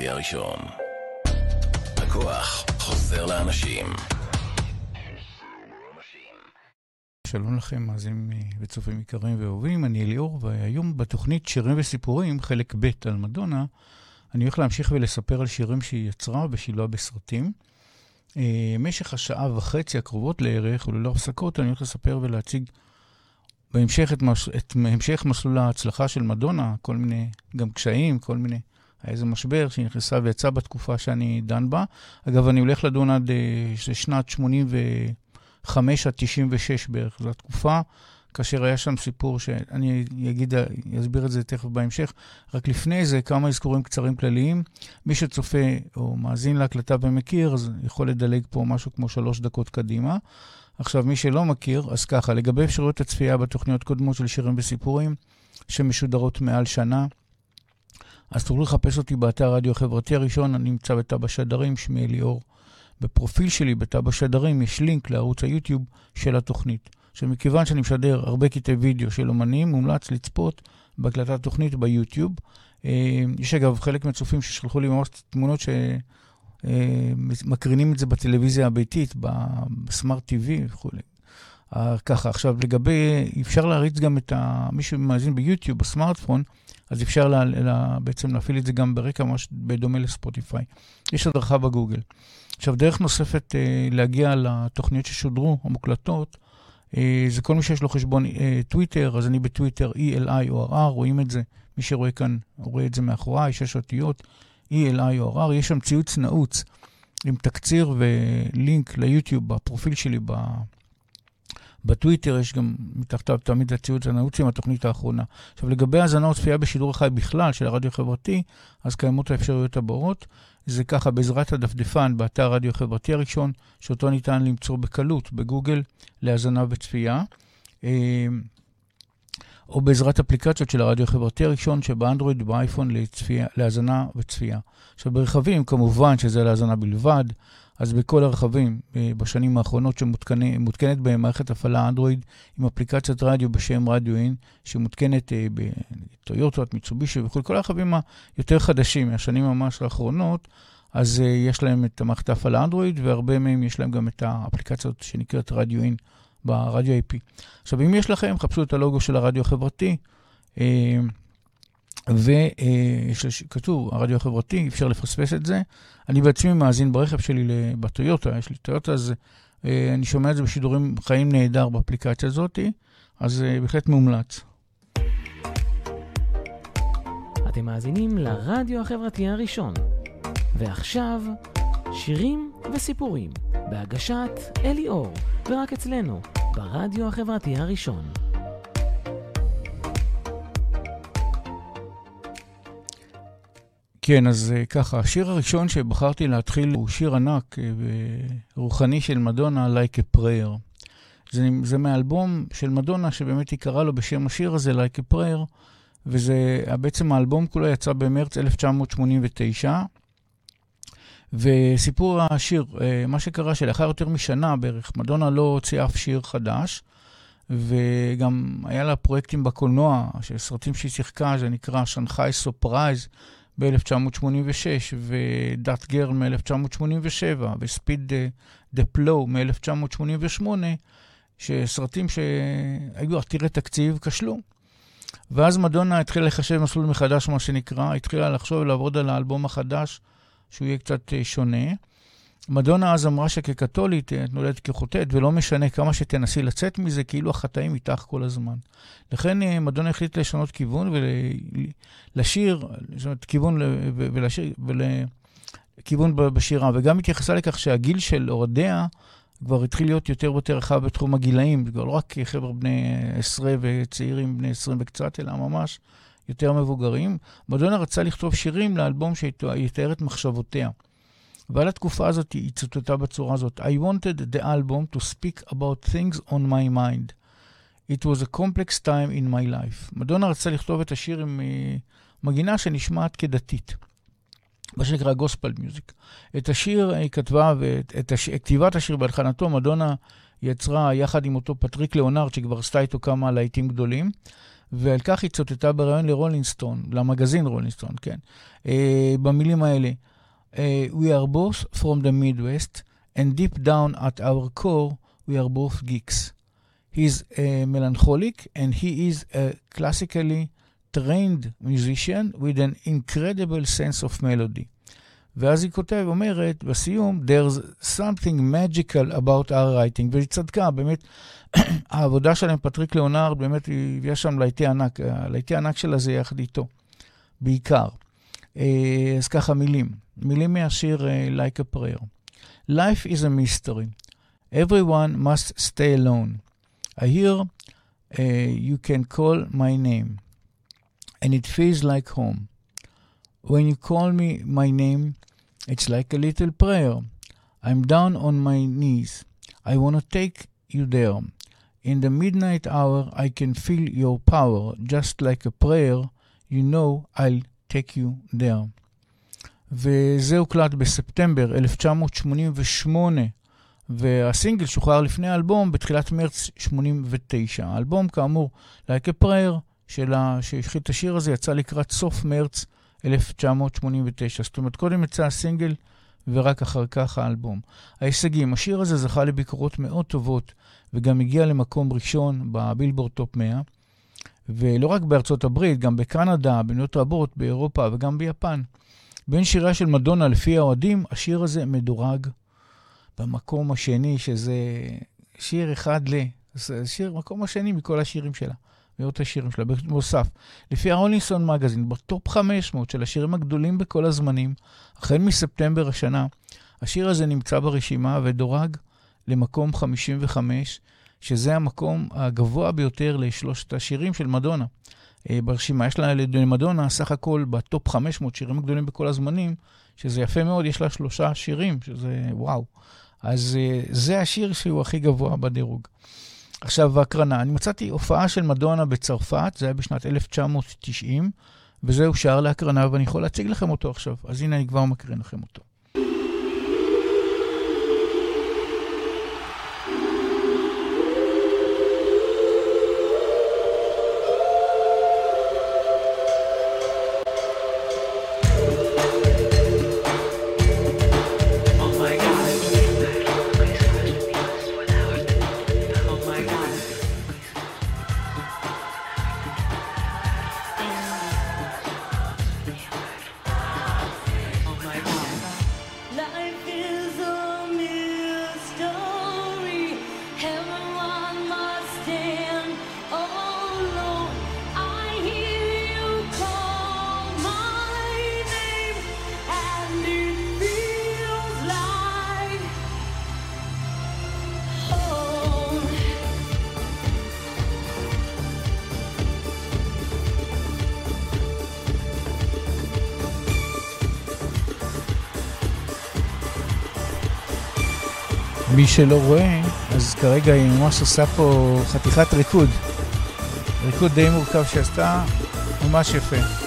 החברתי הראשון. הכוח חוזר לאנשים. שלום לכם, מאזינים וצופים יקרים ואהובים, אני אליאור, והיום בתוכנית שירים וסיפורים, חלק ב' על מדונה, אני הולך להמשיך ולספר על שירים שהיא יצרה ושילבה בסרטים. במשך השעה וחצי הקרובות לערך, וללא הפסקות, אני הולך לספר ולהציג בהמשך את, מש... את המשך מסלול ההצלחה של מדונה, כל מיני, גם קשיים, כל מיני, היה איזה משבר שנכנסה ויצאה בתקופה שאני דן בה. אגב, אני הולך לדון עד uh, שנת 85 עד 96 בערך, זו התקופה, כאשר היה שם סיפור שאני אגיד, אסביר את זה תכף בהמשך. רק לפני זה, כמה אזכורים קצרים כלליים. מי שצופה או מאזין להקלטה ומכיר, אז יכול לדלג פה משהו כמו שלוש דקות קדימה. עכשיו, מי שלא מכיר, אז ככה, לגבי אפשרויות הצפייה בתוכניות קודמות של שירים וסיפורים, שמשודרות מעל שנה, אז תוכלו לחפש אותי באתר הרדיו החברתי הראשון, אני נמצא בתא בשדרים, שמי אליאור. בפרופיל שלי, בתא בשדרים, יש לינק לערוץ היוטיוב של התוכנית. עכשיו, מכיוון שאני משדר הרבה קטעי וידאו של אומנים, מומלץ לצפות בהקלטת התוכנית ביוטיוב. אה, יש אגב חלק מהצופים ששלחו לי ממש תמונות ש... אה, את זה בטלוויזיה הביתית, בסמארט TV וכולי. אה, ככה, עכשיו לגבי, אפשר להריץ גם את ה... מי שמאזין ביוטיוב, בסמארטפון, אז אפשר לה, לה, בעצם להפעיל את זה גם ברקע, ממש בדומה לספוטיפיי. יש הדרכה בגוגל. עכשיו, דרך נוספת אה, להגיע לתוכניות ששודרו, המוקלטות, זה כל מי שיש לו חשבון טוויטר, אז אני בטוויטר ELIORR, רואים את זה, מי שרואה כאן, רואה את זה מאחוריי, שש אותיות. ELIORR, יש שם ציוץ נעוץ עם תקציר ולינק ליוטיוב בפרופיל שלי ב... בטוויטר, יש גם מתחתיו תמיד הציוץ הנעוץ עם התוכנית האחרונה. עכשיו, לגבי האזנה או צפייה בשידור החי בכלל של הרדיו החברתי, אז קיימות האפשרויות הבאות. זה ככה, בעזרת הדפדפן באתר הרדיו החברתי הראשון, שאותו ניתן למצוא בקלות בגוגל להאזנה וצפייה. אה, או בעזרת אפליקציות של הרדיו החברתי הראשון שבאנדרואיד ובאייפון להאזנה וצפייה. עכשיו ברכבים, כמובן שזה להאזנה בלבד, אז בכל הרכבים אה, בשנים האחרונות שמותקנת בהם מערכת הפעלה אנדרואיד עם אפליקציית רדיו בשם רדיו אין, שמותקנת אה, בטויוטות, מיצובישי וכו', כל הרכבים היותר חדשים מהשנים ממש האחרונות, אז אה, יש להם את המערכת ההפעלה אנדרואיד, והרבה מהם יש להם גם את האפליקציות שנקראת רדיו אין. ברדיו IP. עכשיו, אם יש לכם, חפשו את הלוגו של הרדיו החברתי, וכתוב, הרדיו החברתי, אפשר לפספס את זה. אני בעצמי מאזין ברכב שלי בטויוטה, יש לי טויוטה, אז אה, אני שומע את זה בשידורים חיים נהדר באפליקציה הזאת, אז אה, בהחלט מומלץ. אתם מאזינים לרדיו החברתי הראשון. ועכשיו, שירים וסיפורים, בהגשת אלי אור, ורק אצלנו, ברדיו החברתי הראשון. כן, אז אה, ככה, השיר הראשון שבחרתי להתחיל הוא שיר ענק אה, ורוחני של מדונה, Like a Prayer. זה, זה מאלבום של מדונה, שבאמת היא קראה לו בשם השיר הזה, Like a Prayer, וזה, בעצם האלבום כולו יצא במרץ 1989. וסיפור השיר, אה, מה שקרה שלאחר יותר משנה בערך, מדונה לא הוציאה אף שיר חדש, וגם היה לה פרויקטים בקולנוע, סרטים שהיא שיחקה, זה נקרא Shanghai Surprise ב-1986, Who's That Girl מ-1987, ו Speed-the-Plow מ-1988, שסרטים שהיו עתירי תקציב כשלו. ואז מדונה התחילה לחשב מסלול מחדש, מה שנקרא, התחילה לחשוב ולעבוד על האלבום החדש שהוא יהיה קצת אה, שונה. מדונה אז אמרה שכקתולית את נולדת כחוטאת, ולא משנה כמה שתנסי לצאת מזה, כאילו החטאים איתך כל הזמן. לכן אה, מדונה החליטה לשנות כיוון ולשיר, זאת אומרת, כיוון ולשיר, כיוון בשירה, וגם התייחסה לכך שהגיל של אוהדיה כבר התחיל להיות יותר ויותר רחב בתחום הגילאים, כבר לא רק חבר'ה בני עשרה וצעירים בני עשרים וקצת, אלא ממש יותר מבוגרים, מדונה רצה לכתוב שירים לאלבום שיתאר את מחשבותיה. ועל התקופה הזאת היא צוטטה בצורה הזאת: I wanted the album to speak about things on my mind. It was a complex time in my life. מדונה רצה לכתוב את השיר עם uh, מגינה שנשמעת כדתית. מה שנקרא גוספל מיוזיק. את השיר היא כתבה, ואת הש... כתיבת השיר בהלחנתו, מדונה יצרה יחד עם אותו פטריק ליאונרד, שכבר עשתה איתו כמה להיטים גדולים. ועל כך היא צוטטה בריאיון לרולינסטון, למגזין רולינסטון, כן. Uh, במילים האלה, We are both from the Midwest, and deep down at our core, we are both geeks. He's a melancholic, and he is a classically trained musician with an incredible sense of melody. ואז היא כותבת, אומרת בסיום, There's something magical about our writing, והיא צדקה, באמת, העבודה שלהם, פטריק ליאונרד, באמת היא הביאה שם להיטי ענק, הלהיטי ענק שלה זה יחד איתו, בעיקר. אז ככה מילים, מילים מהשיר Like a Prayer. Life is a mystery. Everyone must stay alone. I hear uh, you can call my name, and it feels like home. When you call me my name, it's like a little prayer. I'm down on my knees. I want to take you there. In the midnight hour, I can feel your power. Just like a prayer, you know I'll take you there. וזה הוקלט בספטמבר 1988, והסינגל שוחרר לפני האלבום בתחילת מרץ 89. האלבום, כאמור, Like a Prayer, שהשחית את השיר הזה, יצא לקראת סוף מרץ 1989. זאת אומרת, קודם יצא הסינגל ורק אחר כך האלבום. ההישגים, השיר הזה זכה לביקורות מאוד טובות וגם הגיע למקום ראשון בבילבורד Top 100, ולא רק בארצות הברית, גם בקנדה, במדינות רבות, באירופה וגם ביפן. בין שיריה של מדונה לפי האוהדים, השיר הזה מדורג במקום השני, שזה שיר אחד ל... זה שיר, מקום השני מכל השירים שלה. מאות השירים שלה, בנוסף. לפי הרולינסון מגזין, בטופ 500 של השירים הגדולים בכל הזמנים, החל מספטמבר השנה, השיר הזה נמצא ברשימה ודורג למקום 55, שזה המקום הגבוה ביותר לשלושת השירים של מדונה. ברשימה יש לה למדונה סך הכל בטופ 500 שירים הגדולים בכל הזמנים, שזה יפה מאוד, יש לה שלושה שירים, שזה וואו. אז זה השיר שהוא הכי גבוה בדירוג. עכשיו, הקרנה. אני מצאתי הופעה של מדונה בצרפת, זה היה בשנת 1990, וזה אושר להקרנה, ואני יכול להציג לכם אותו עכשיו. אז הנה, אני כבר מקרין לכם אותו. מי שלא רואה, אז כרגע היא ממש עושה פה חתיכת ריקוד. ריקוד די מורכב שעשתה, ממש יפה.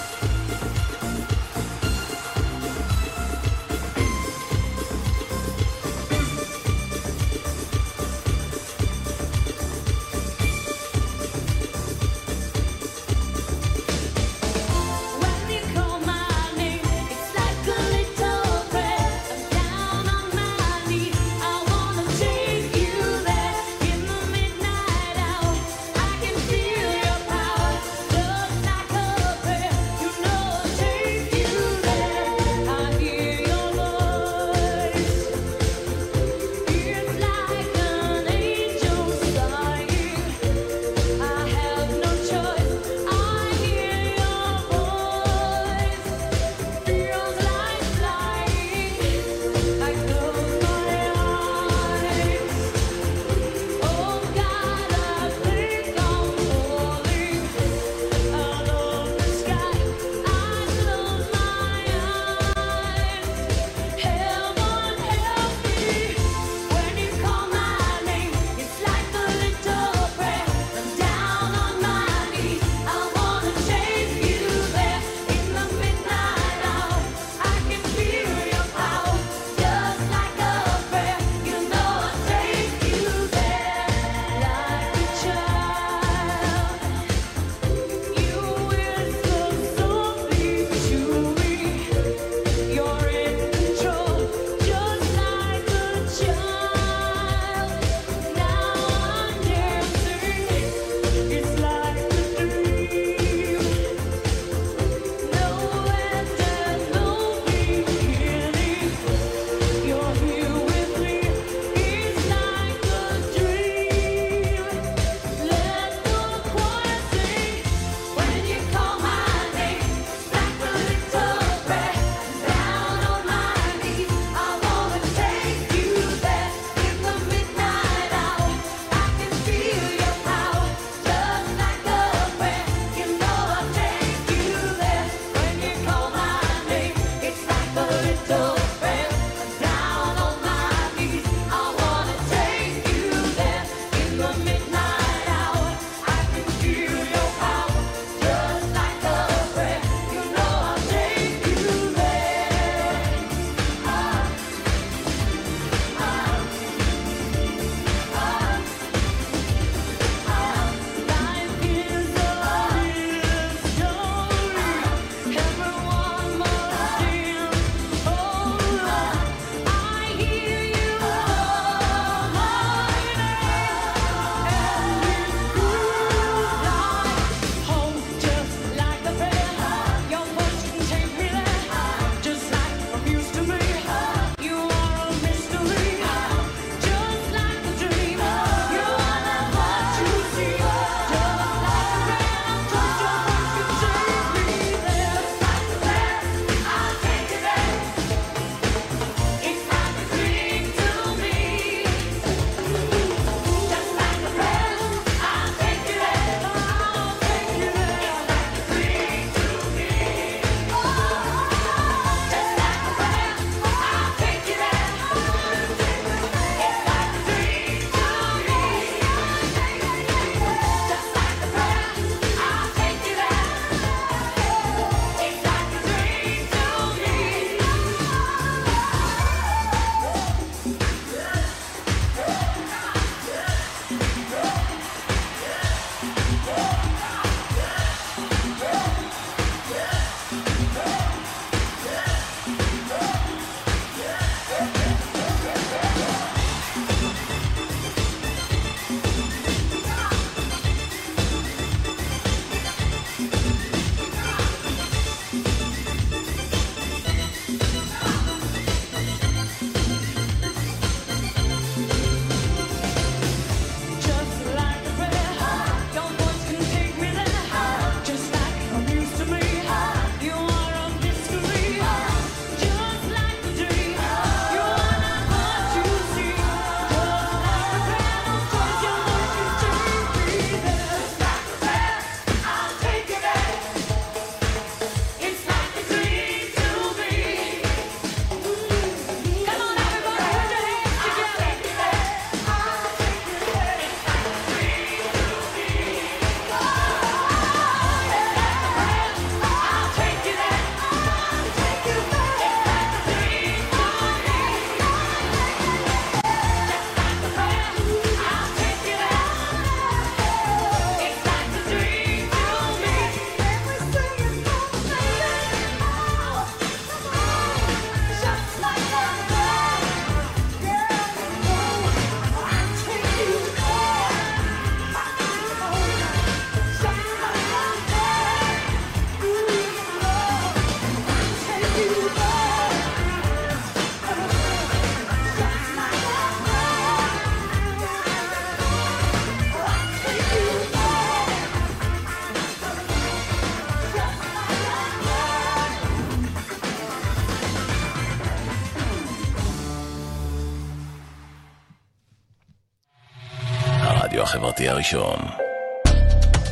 החברתי הראשון.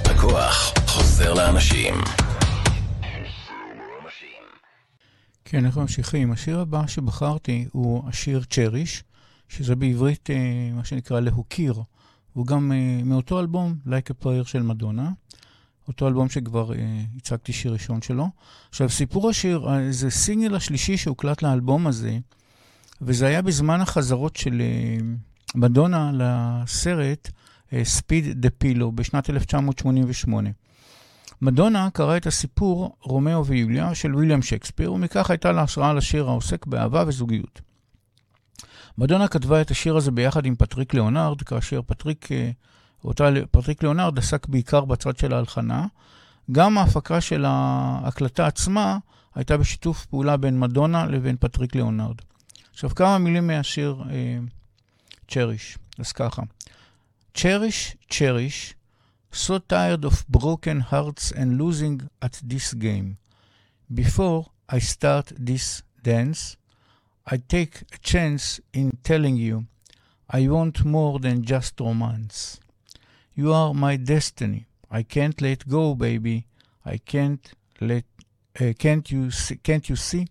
הכוח חוזר לאנשים. כן, אנחנו ממשיכים. השיר הבא שבחרתי הוא השיר צ'ריש, שזה בעברית אה, מה שנקרא להוקיר. הוא גם אה, מאותו אלבום, Like a Prayer של מדונה. אותו אלבום שכבר אה, הצגתי שיר ראשון שלו. עכשיו, סיפור השיר, אה, זה סינגל השלישי שהוקלט לאלבום הזה, וזה היה בזמן החזרות של אה, מדונה לסרט Speed-the-Plow בשנת 1988. מדונה קראה את הסיפור רומאו ויוליה של ויליאם שייקספיר, ומכך הייתה לה השראה לשיר העוסק באהבה וזוגיות. מדונה כתבה את השיר הזה ביחד עם פטריק ליאונרד, כאשר פטריק, אה, אותה, פטריק ליאונרד עסק בעיקר בצד של ההלחנה. גם ההפקה של ההקלטה עצמה הייתה בשיתוף פעולה בין מדונה לבין פטריק ליאונרד. עכשיו, כמה מילים מהשיר צ'ריש. Uh, אז ככה. Cherish, cherish, so tired of broken hearts and losing at this game. Before I start this dance, I take a chance in telling you I want more than just romance. You are my destiny. I can't let go, baby. I can't let. Uh, can't you see, can't you see?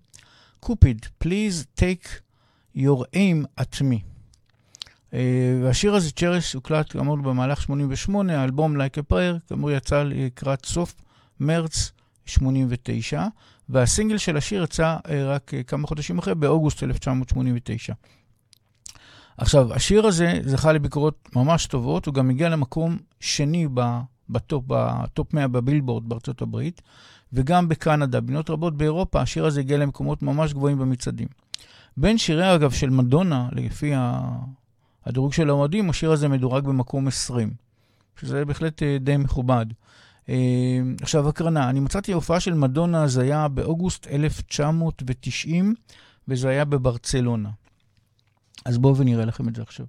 Cupid, please take your aim at me. והשיר הזה, צ'רש, הוקלט כאמור במהלך 88, האלבום Like a Prayer, כאמור יצא לקראת סוף מרץ 89, והסינגל של השיר יצא רק כמה חודשים אחרי, באוגוסט 1989. עכשיו, השיר הזה זכה לביקורות ממש טובות, הוא גם הגיע למקום שני ב Top, ב Top 100 בבילבורד בארצות הברית, וגם בקנדה, במדינות רבות באירופה, השיר הזה הגיע למקומות ממש גבוהים במצעדים. בין שירי, אגב, של מדונה, לפי הדירוג של האוהדים, השיר הזה מדורג במקום 20, שזה בהחלט אה, די מכובד. אה, עכשיו, הקרנה, אני מצאתי הופעה של מדונה, זה היה באוגוסט 1990, וזה היה בברצלונה. אז בואו ונראה לכם את זה עכשיו.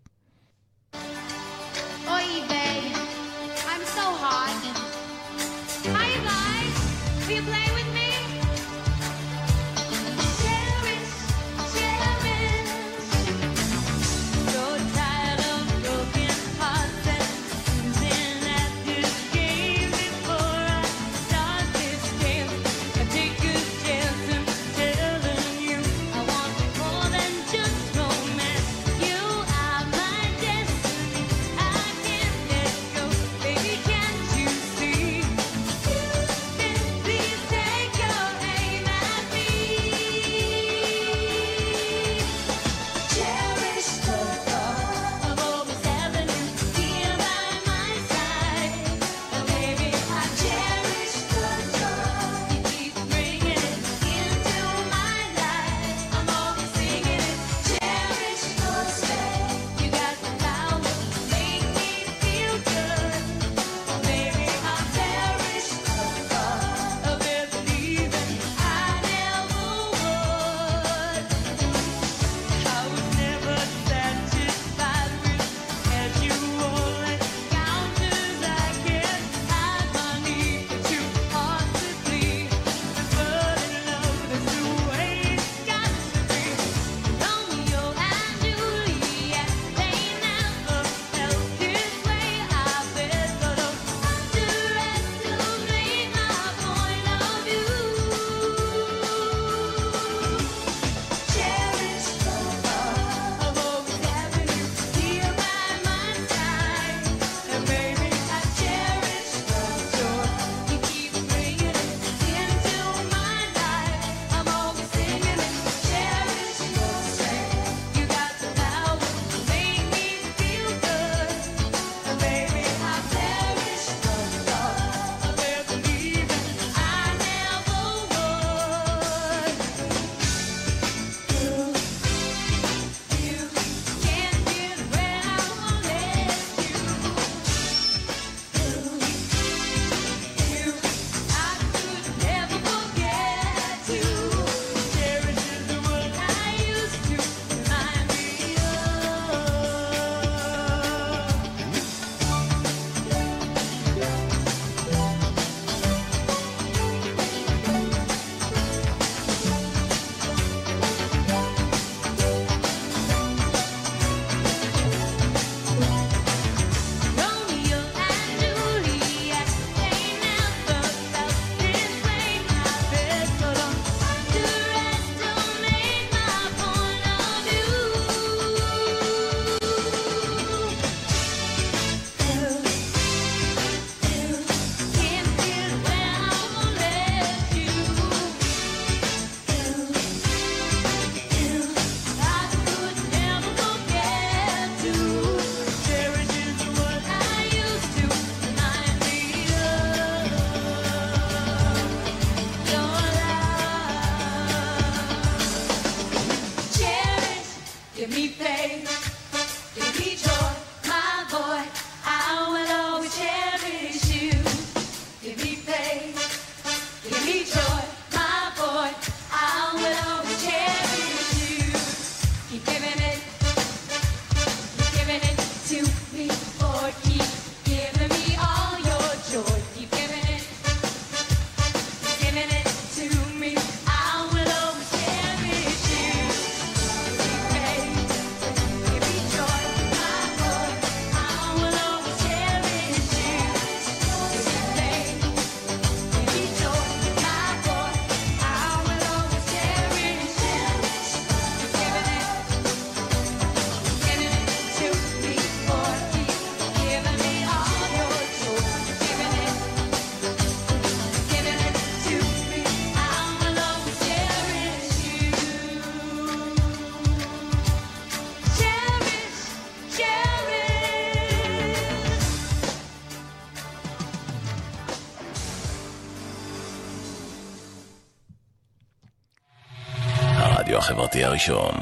החברתי הראשון.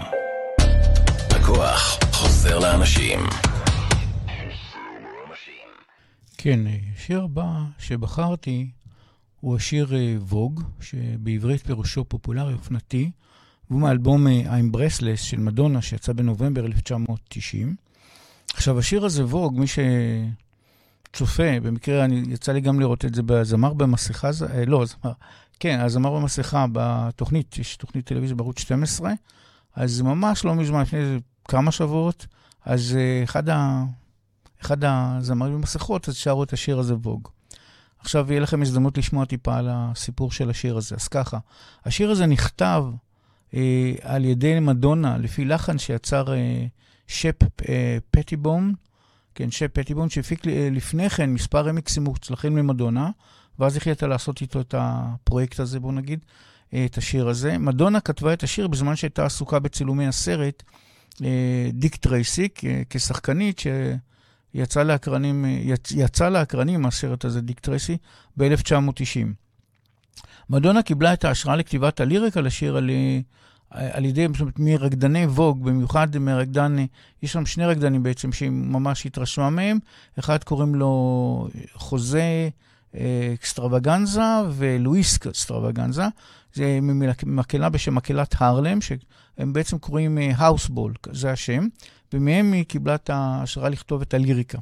הכוח חוזר לאנשים. כן, השיר הבא שבחרתי הוא השיר ווג, שבעברית פירושו פופולרי אופנתי, והוא מאלבום I'm Breathless של מדונה, שיצא בנובמבר 1990. עכשיו, השיר הזה, ווג, מי שצופה, במקרה אני, יצא לי גם לראות את זה בזמר במסכה, אה, לא, זמר, כן, הזמר במסכה בתוכנית, יש תוכנית טלוויזיה בערוץ 12, אז ממש לא מזמן, לפני כמה שבועות, אז אה, אחד, ה, אחד הזמרים במסכות, אז שרו את השיר הזה, ווג. עכשיו יהיה לכם הזדמנות לשמוע טיפה על הסיפור של השיר הזה. אז ככה, השיר הזה נכתב אה, על ידי מדונה, לפי לחן שיצר אה, שפ אה, פטיבום, כן, שפ פטיבום, שהפיק אה, לפני כן מספר רמיקסים מוצלחים למדונה, ואז החליטה לעשות איתו את הפרויקט הזה, בואו נגיד, אה, את השיר הזה. מדונה כתבה את השיר בזמן שהייתה עסוקה בצילומי הסרט, אה, דיק טרייסי, כשחקנית, שיצא לאקרנים, יצ, יצא לאקרנים הסרט הזה, דיק טרייסי, ב-1990. מדונה קיבלה את ההשראה לכתיבת הליריקה לשיר על, על ידי, זאת אומרת, מרקדני Vogue, במיוחד מרקדן, יש שם שני רקדנים בעצם שהיא ממש התרשמה מהם, אחד קוראים לו חוזה אקסטרווגנזה ולואיס אקסטרווגנזה, זה ממקהלה בשם מקהלת הרלם, שהם בעצם קוראים האוסבול, זה השם, ומהם היא קיבלה את ההשראה לכתוב את הליריקה.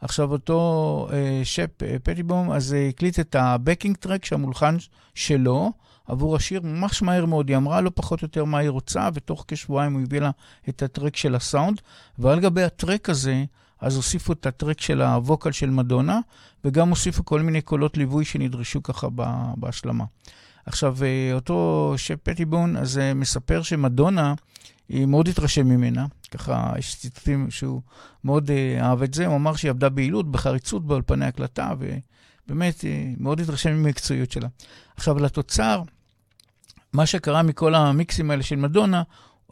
עכשיו אותו uh, שפ פטיבום, אז הקליט את הבקינג טרק שהמולחן שלו עבור השיר ממש מהר מאוד. היא אמרה לא פחות או יותר מה היא רוצה, ותוך כשבועיים הוא הביא לה את הטרק של הסאונד, ועל גבי הטרק הזה, אז הוסיפו את הטרק של הווקל של מדונה, וגם הוסיפו כל מיני קולות ליווי שנדרשו ככה בהשלמה. עכשיו, אותו שפ פטיבון, אז מספר שמדונה, היא מאוד התרשם ממנה, ככה יש ציטוטים שהוא מאוד uh, אהב את זה, הוא אמר שהיא עבדה ביעילות, בחריצות באולפני הקלטה, ובאמת מאוד התרשם ממקצועיות שלה. עכשיו, לתוצר, מה שקרה מכל המיקסים האלה של מדונה,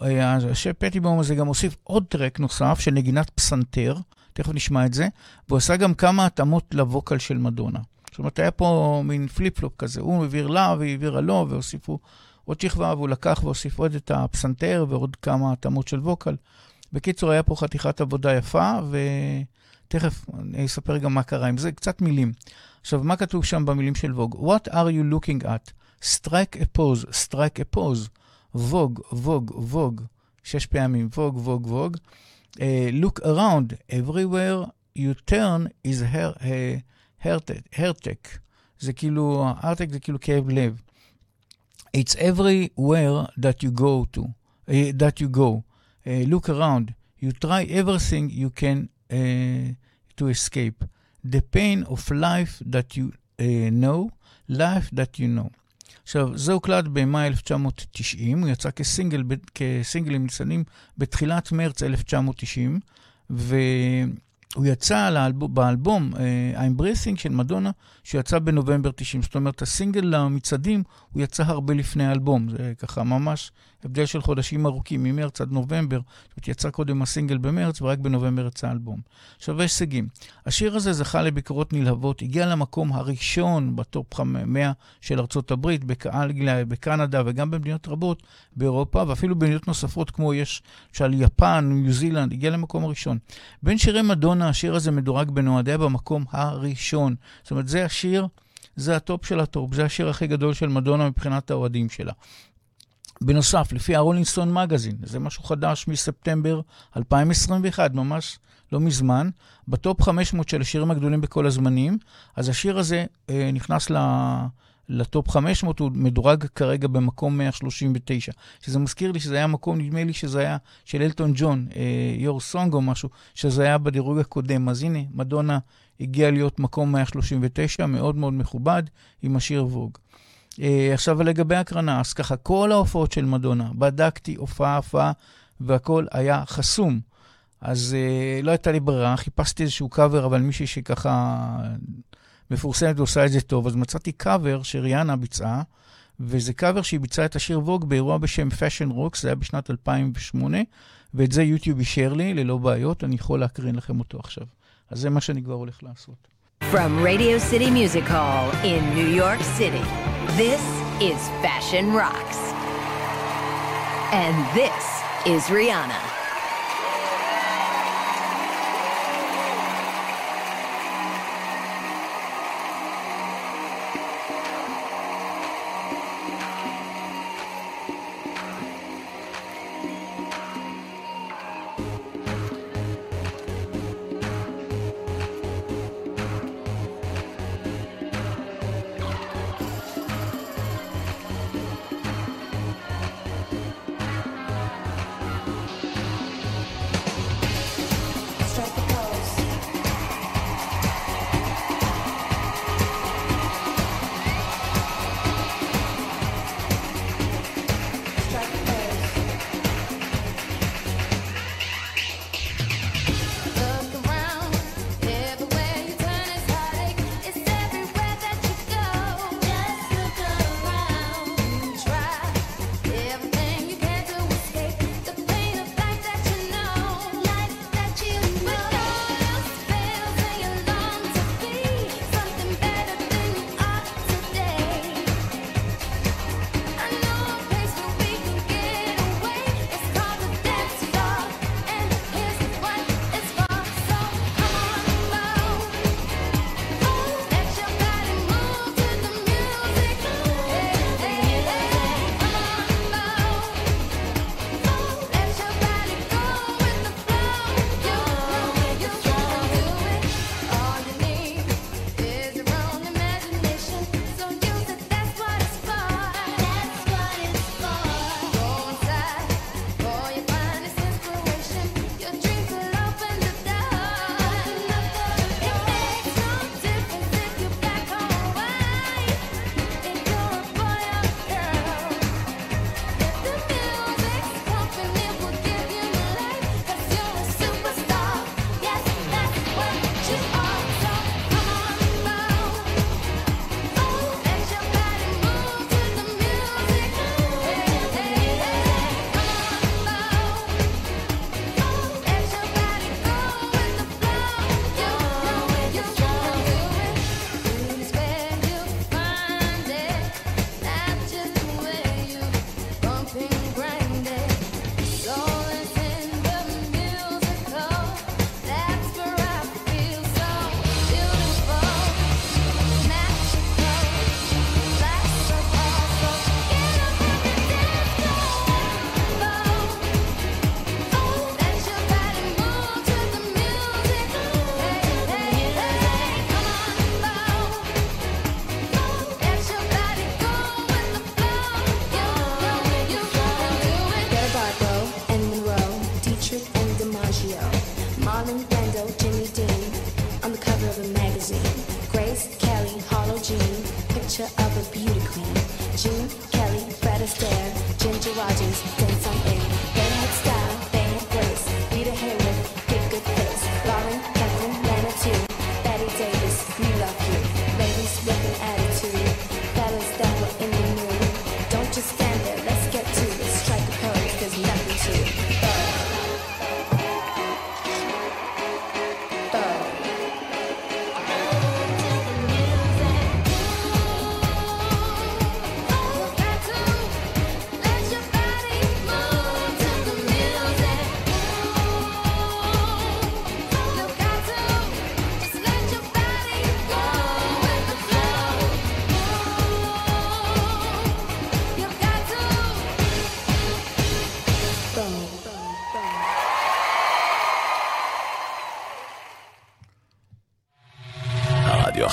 אה, השפ פטיבון הזה גם הוסיף עוד track נוסף של נגינת פסנתר, תכף נשמע את זה, והוא עשה גם כמה התאמות ל vocal של מדונה. זאת אומרת, היה פה מין flip-flop כזה, הוא העביר לה והיא העבירה לו, והוסיפו עוד שכבה, והוא לקח והוסיף עוד את הפסנתר ועוד כמה התאמות של vocal. בקיצור, היה פה חתיכת עבודה יפה, ותכף אני אספר גם מה קרה עם זה, קצת מילים. עכשיו, מה כתוב שם במילים של ווג? What are you looking at? strike a pose, strike a pose. ווג, ווג, ווג. שש פעמים, ווג, ווג, ווג. Uh, look around, everywhere you turn is her, uh, hertech. זה כאילו, הרטק זה כאילו כאב לב. It's everywhere that you go to, uh, that you go. Uh, look around. You try everything you can uh, to escape. The pain of life that you uh, know, life that you know. עכשיו, זה הוקלט במאי 1990, הוא יצא כסינגל, כסינגלים ניצנים בתחילת מרץ 1990, ו... הוא יצא לאלב... באלבום uh, I'm Breathing של מדונה, שיצא בנובמבר 90. זאת אומרת, הסינגל למצעדים, הוא יצא הרבה לפני האלבום. זה ככה ממש הבדל של חודשים ארוכים, ממרץ עד נובמבר. זאת אומרת, יצא קודם הסינגל במרץ, ורק בנובמבר יצא האלבום. עכשיו, הישגים. השיר הזה זכה לביקורות נלהבות, הגיע למקום הראשון בטופ 100 של ארצות הברית, באנגליה, בקנדה וגם במדינות רבות באירופה, ואפילו במדינות נוספות, כמו יש, למשל יפן, ניו זילנד, הגיע למקום הראשון. בין שירי מדונה, השיר הזה מדורג באוהדיה במקום הראשון. זאת אומרת, זה השיר, זה הטופ של הטופ, זה השיר הכי גדול של מדונה מבחינת האוהדים שלה. בנוסף, לפי ה Rolling Stone Magazine, זה משהו חדש מספטמבר 2021, ממש לא מזמן, בטופ 500 של השירים הגדולים בכל הזמנים, אז השיר הזה אה, נכנס ל... לטופ 500, הוא מדורג כרגע במקום 139. שזה מזכיר לי שזה היה מקום, נדמה לי שזה היה של אלטון ג'ון, Your uh, Song או משהו, שזה היה בדירוג הקודם. אז הנה, מדונה הגיעה להיות מקום 139, מאוד מאוד מכובד, עם השיר Vogue. Uh, עכשיו לגבי הקרנה, אז ככה, כל ההופעות של מדונה, בדקתי הופעה-הופעה, והכל היה חסום. אז uh, לא הייתה לי ברירה, חיפשתי איזשהו קאבר, אבל מישהי שככה מפורסמת ועושה את זה טוב, אז מצאתי קאבר שריאנה ביצעה, וזה קאבר שהיא ביצעה את השיר ווג באירוע בשם Fashion Rocks, זה היה בשנת 2008, ואת זה יוטיוב אישר לי ללא בעיות, אני יכול להקרין לכם אותו עכשיו. אז זה מה שאני כבר הולך לעשות. From Radio City Music Hall in New York City, this is Fashion Rocks. And this is Rihanna.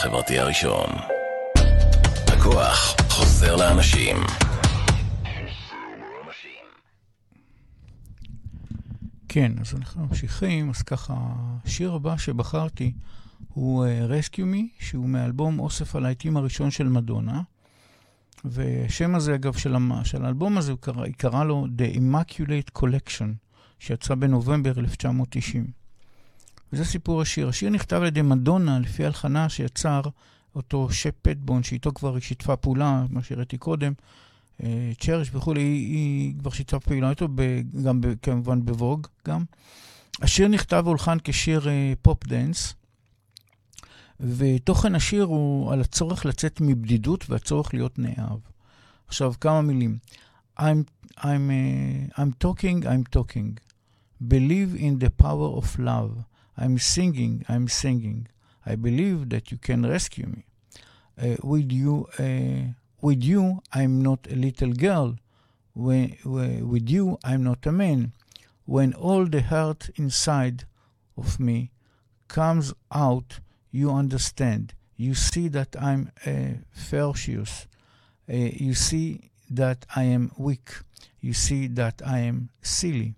החברתי הראשון. הכוח חוזר לאנשים. כן, אז אנחנו ממשיכים. אז ככה, השיר הבא שבחרתי הוא uh, Rescue Me, שהוא מאלבום אוסף הלהיטים הראשון של מדונה. והשם הזה, אגב, של, המ... של האלבום הזה, היא קראה לו The Immaculate Collection, שיצא בנובמבר 1990. וזה סיפור השיר. השיר נכתב על ידי מדונה, לפי הלחנה שיצר אותו שפ פטיבון, שאיתו כבר היא שיתפה פעולה, מה שהראיתי קודם, אה, Cherish וכולי, היא, היא כבר שיתפה פעולה איתו, גם כמובן ב Vogue גם. השיר נכתב והולחן כשיר אה, pop dance, ותוכן השיר הוא על הצורך לצאת מבדידות והצורך להיות נאהב. עכשיו, כמה מילים. I'm, I'm, uh, I'm talking, I'm talking. Believe in the power of love. I'm singing, I'm singing. I believe that you can rescue me. Uh, with you, uh, with you, I'm not a little girl. With you, I'm not a man. When all the hurt inside of me comes out, you understand. You see that I'm uh, ferocious. Uh, you see that I am weak. You see that I am silly.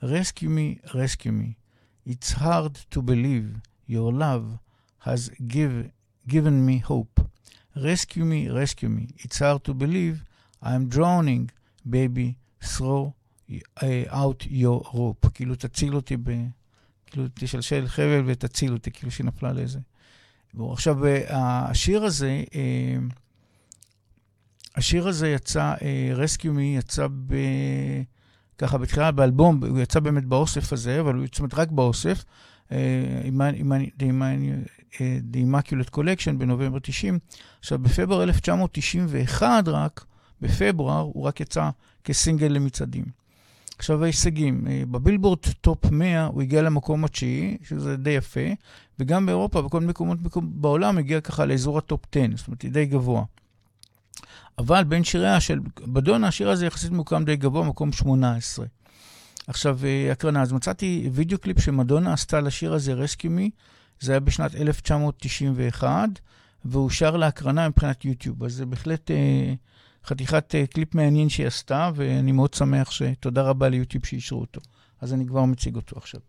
Rescue me, rescue me. It's hard to believe your love has give, given me hope. Rescue me, rescue me. It's hard to believe I'm drowning, baby. throw uh, out your rope. כאילו, תציל אותי ב... כאילו, תשלשל חבל ותציל אותי, כאילו שהיא נפלה לאיזה... עכשיו, השיר הזה, אה, השיר הזה יצא, Rescue Me יצא ב... ככה בתחילה באלבום, הוא יצא באמת באוסף הזה, אבל הוא יצא רק באוסף, The Immaculate Collection בנובמבר 90. עכשיו, בפברואר 1991 רק, בפברואר, הוא רק יצא כסינגל למצעדים. עכשיו ההישגים, בבילבורד טופ 100 הוא הגיע למקום התשיעי, שזה די יפה, וגם באירופה, בכל מקומות בעולם, הגיע ככה לאזור הטופ 10, זאת אומרת, די גבוה. אבל בין שיריה של מדונה, השיר הזה יחסית מוקם די גבוה, מקום 18. עכשיו, הקרנה, אז מצאתי וידאו קליפ שמדונה עשתה לשיר הזה, Rescue Me, זה היה בשנת 1991, והוא כשר להקרנה מבחינת יוטיוב, אז זה בהחלט אה, חתיכת אה, קליפ מעניין שהיא עשתה, ואני מאוד שמח שתודה רבה ליוטיוב שאישרו אותו. אז אני כבר מציג אותו עכשיו.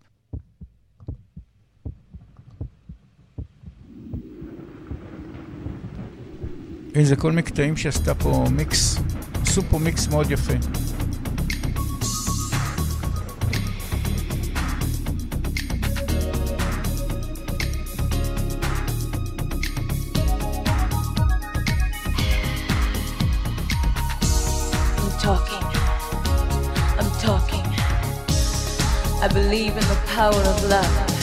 איזה כל מקטעים שעשתה פה מיקס, עשו פה מיקס מאוד יפה. I believe in the power of love.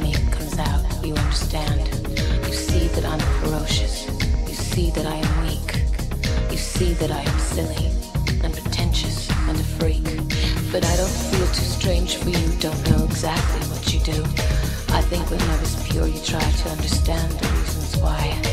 Me comes out, you understand. You see that I'm ferocious. You see that I am weak. You see that I am silly and pretentious and a freak. But I don't feel too strange for you, don't know exactly what you do. I think when love is pure, you try to understand the reasons why.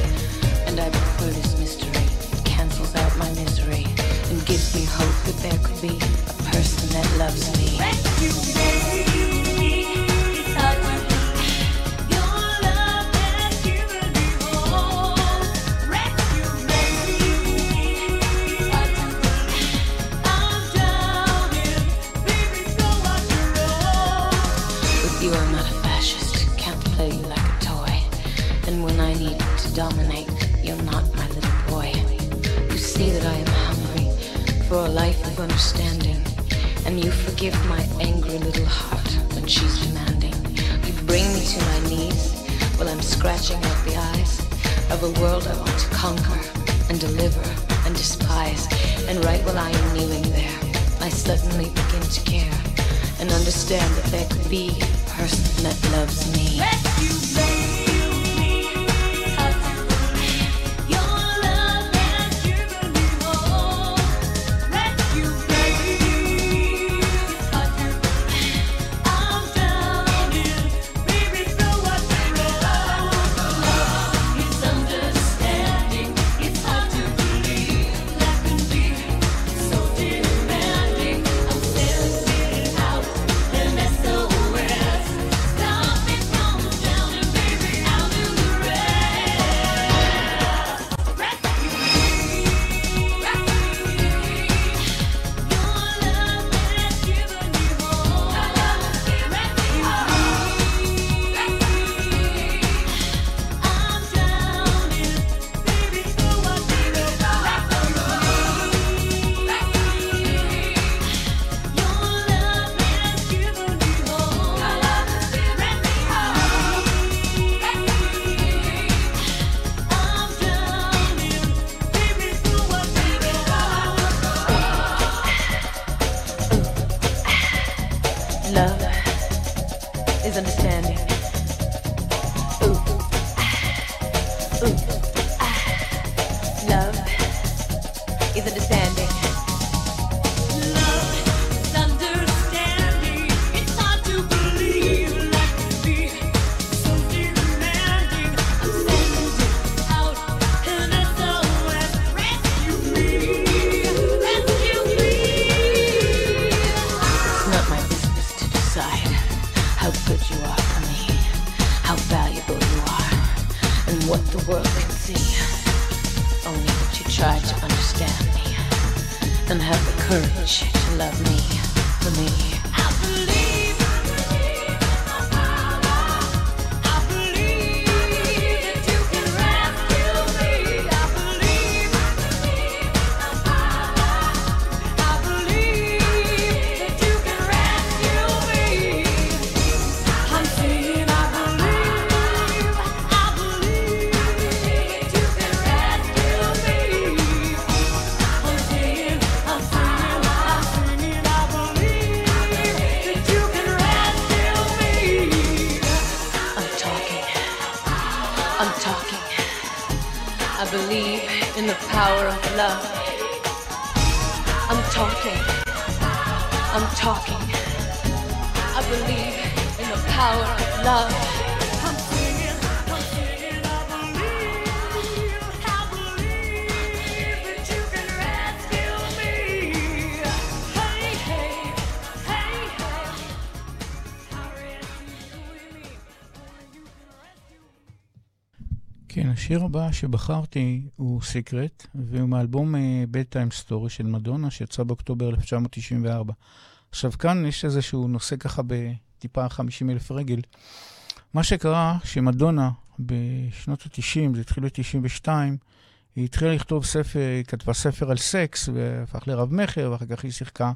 understand me and have the courage to love me. השיר הבא שבחרתי הוא Secret, והוא מאלבום Bedtime Story של מדונה, שיצא באוקטובר 1994. עכשיו, כאן יש איזשהו נושא ככה בטיפה 50 אלף רגל. מה שקרה, שמדונה בשנות ה-90, זה התחיל ב-92, היא התחילה לכתוב ספר, היא כתבה ספר על סקס, והפך לרב-מכר, ואחר כך היא שיחקה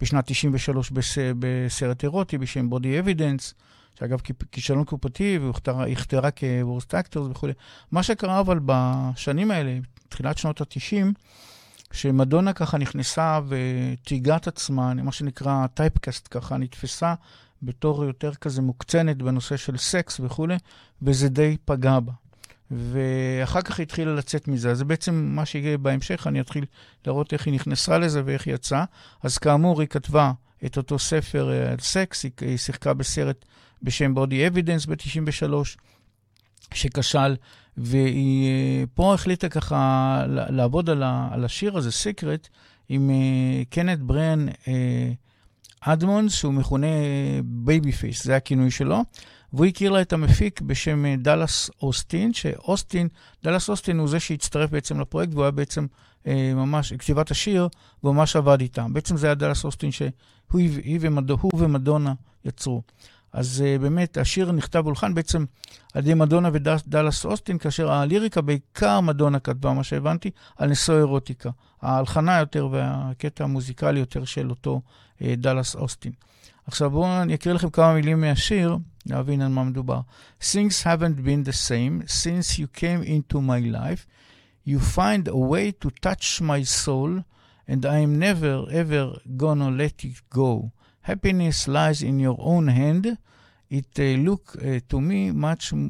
בשנת 93 בס, בסרט אירוטי בשם Body of Evidence. שאגב, כישלון קופתי, והוכתרה כ Worst Actress וכולי. מה שקרה אבל בשנים האלה, תחילת שנות ה-90, שמדונה ככה נכנסה ותייגה את עצמה, מה שנקרא typecast ככה, נתפסה בתור יותר כזה מוקצנת בנושא של סקס וכולי, וזה די פגע בה. ואחר כך היא התחילה לצאת מזה. אז בעצם מה שיהיה בהמשך, אני אתחיל להראות איך היא נכנסה לזה ואיך היא יצאה. אז כאמור, היא כתבה את אותו ספר על סקס, היא שיחקה בסרט בשם Body of Evidence ב-93, שכשל, והיא אה, פה החליטה ככה לעבוד על, ה, על השיר הזה, Secret, עם uh, קנת' בריאן אדמונדס, שהוא מכונה Babyface, זה הכינוי שלו, והוא הכיר לה את המפיק בשם דאלאס אוסטין, שאוסטין, דאלאס אוסטין הוא זה שהצטרף בעצם לפרויקט, והוא היה בעצם uh, ממש, כתיבת השיר, והוא ממש עבד איתם. בעצם זה היה דאלאס אוסטין שהוא ומד... ומדונה יצרו. אז uh, באמת, השיר נכתב הולחן בעצם על ידי מדונה ודאלאס אוסטין, כאשר הליריקה, בעיקר מדונה כתבה, מה שהבנתי, על נשוא אירוטיקה. ההלחנה יותר והקטע המוזיקלי יותר של אותו uh, דאלאס אוסטין. עכשיו בואו אני אקריא לכם כמה מילים מהשיר, להבין על מה מדובר. Things haven't been the same since you came into my life. You find a way to touch my soul, and I am never ever gonna let it go. Happiness lies in your own hand. It uh, look uh, to me much uh,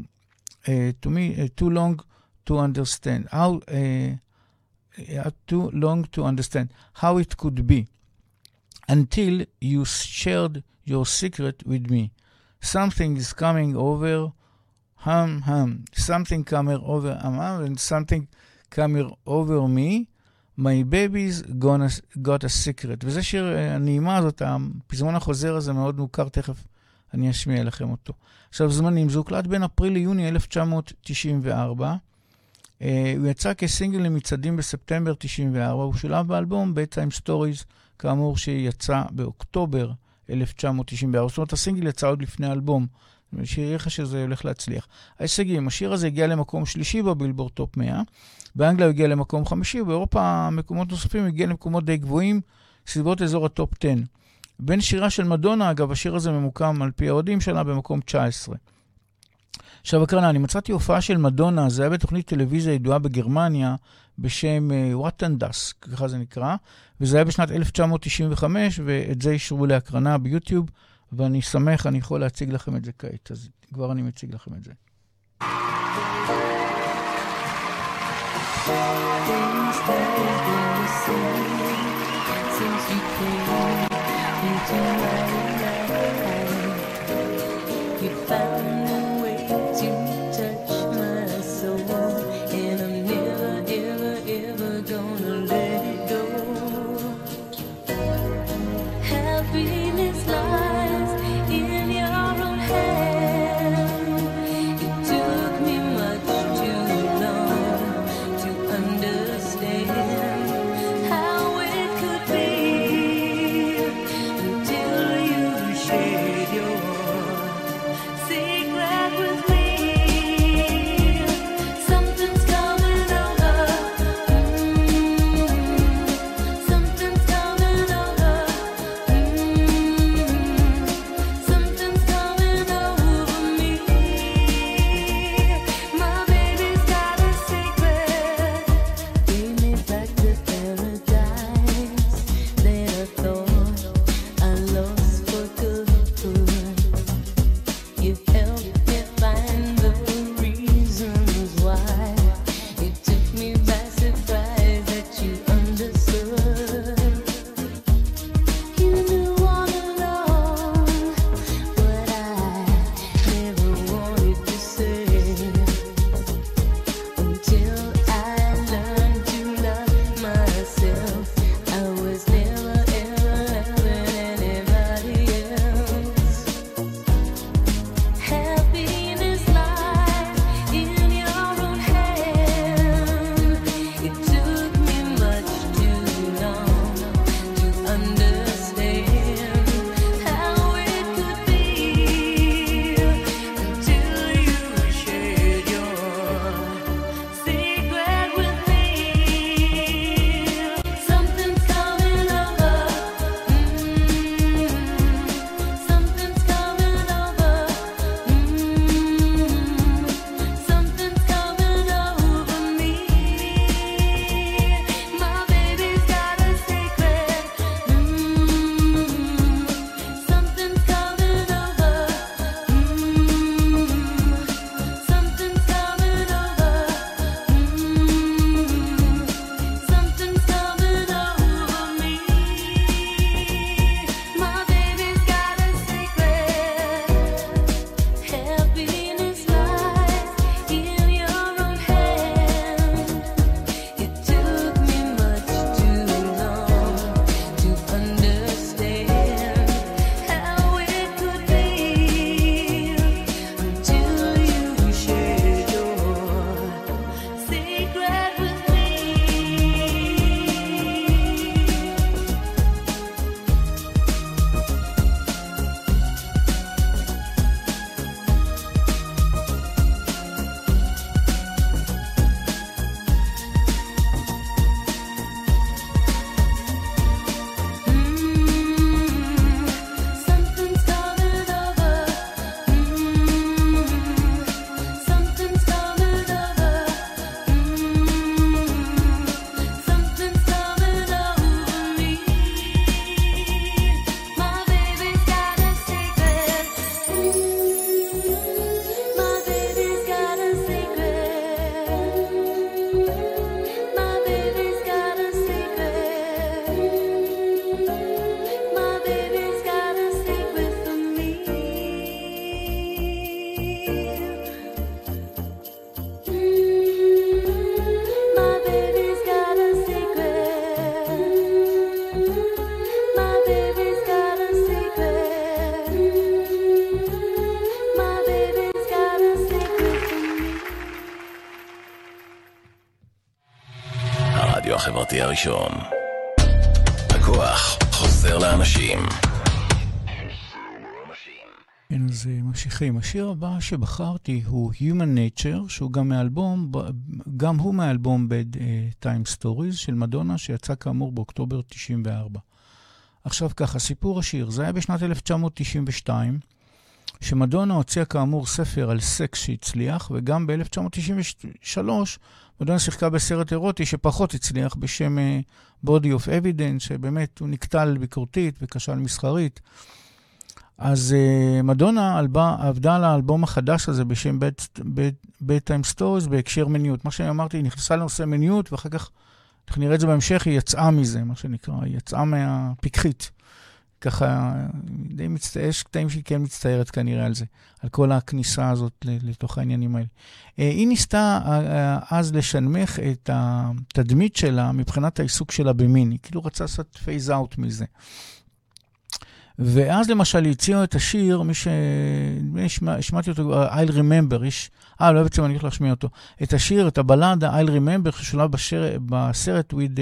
to me uh, too long to understand how uh, uh, too long to understand how it could be until you shared your secret with me. Something is coming over, hum hum. Something coming over hum hum, and something coming over me. My baby's gonna, got a secret. וזה שיר, אה, הנעימה הזאת, הפזמון החוזר הזה מאוד מוכר, תכף אני אשמיע לכם אותו. עכשיו, זמנים, זה הוקלט בין אפריל ליוני 1994. Uh, הוא יצא כסינגל למצעדים בספטמבר 94, הוא שולב באלבום Bedtime Stories, כאמור שיצא באוקטובר 1994. זאת אומרת, הסינגל יצא עוד לפני האלבום, שיראה לך שזה הולך להצליח. ההישגים, השיר הזה הגיע למקום שלישי בבילבורד טופ 100, באנגליה הוא הגיע למקום חמישי, ובאירופה מקומות נוספים הגיע למקומות די גבוהים, סביבות אזור הטופ 10. בין שיריה של מדונה, אגב, השיר הזה ממוקם על פי האוהדים שלה במקום 19. עכשיו, הקרנה, אני מצאתי הופעה של מדונה, זה היה בתוכנית טלוויזיה ידועה בגרמניה בשם Wetten uh, dass, ככה זה נקרא, וזה היה בשנת 1995, ואת זה אישרו להקרנה ביוטיוב, ואני שמח, אני יכול להציג לכם את זה כעת, אז כבר אני מציג לכם את זה. You. found הראשון. הכוח חוזר לאנשים. כן, אז אה, ממשיכים. השיר הבא שבחרתי הוא Human Nature, שהוא גם מאלבום, גם הוא מאלבום Bad uh, Time Stories של מדונה, שיצא כאמור באוקטובר 94. עכשיו ככה, סיפור השיר, זה היה בשנת 1992, שמדונה הוציאה כאמור ספר על סקס שהצליח, וגם ב-1993 מדונה שיחקה בסרט אירוטי שפחות הצליח בשם uh, Body of Evidence, שבאמת הוא נקטל ביקורתית וכשל מסחרית. אז uh, מדונה עלבה, עבדה על האלבום החדש הזה בשם Bedtime Stories בהקשר מיניות. מה שאני אמרתי, היא נכנסה לנושא מיניות, ואחר כך, אנחנו נראה את זה בהמשך, היא יצאה מזה, מה שנקרא, היא יצאה מהפיקחית. ככה, די מצטער, יש קטעים שהיא כן מצטערת כנראה על זה, על כל הכניסה הזאת לתוך העניינים האלה. אה, היא ניסתה אה, אה, אז לשנמך את התדמית שלה מבחינת העיסוק שלה במין, היא כאילו רצה לעשות phase out מזה. ואז למשל הציעו את השיר, מי ש... שמעתי אותו, I'll Remember, יש... אה, לא בעצם אני הולך להשמיע אותו. את השיר, את הבלדה I'll Remember, ששולב בשיר... בסרט with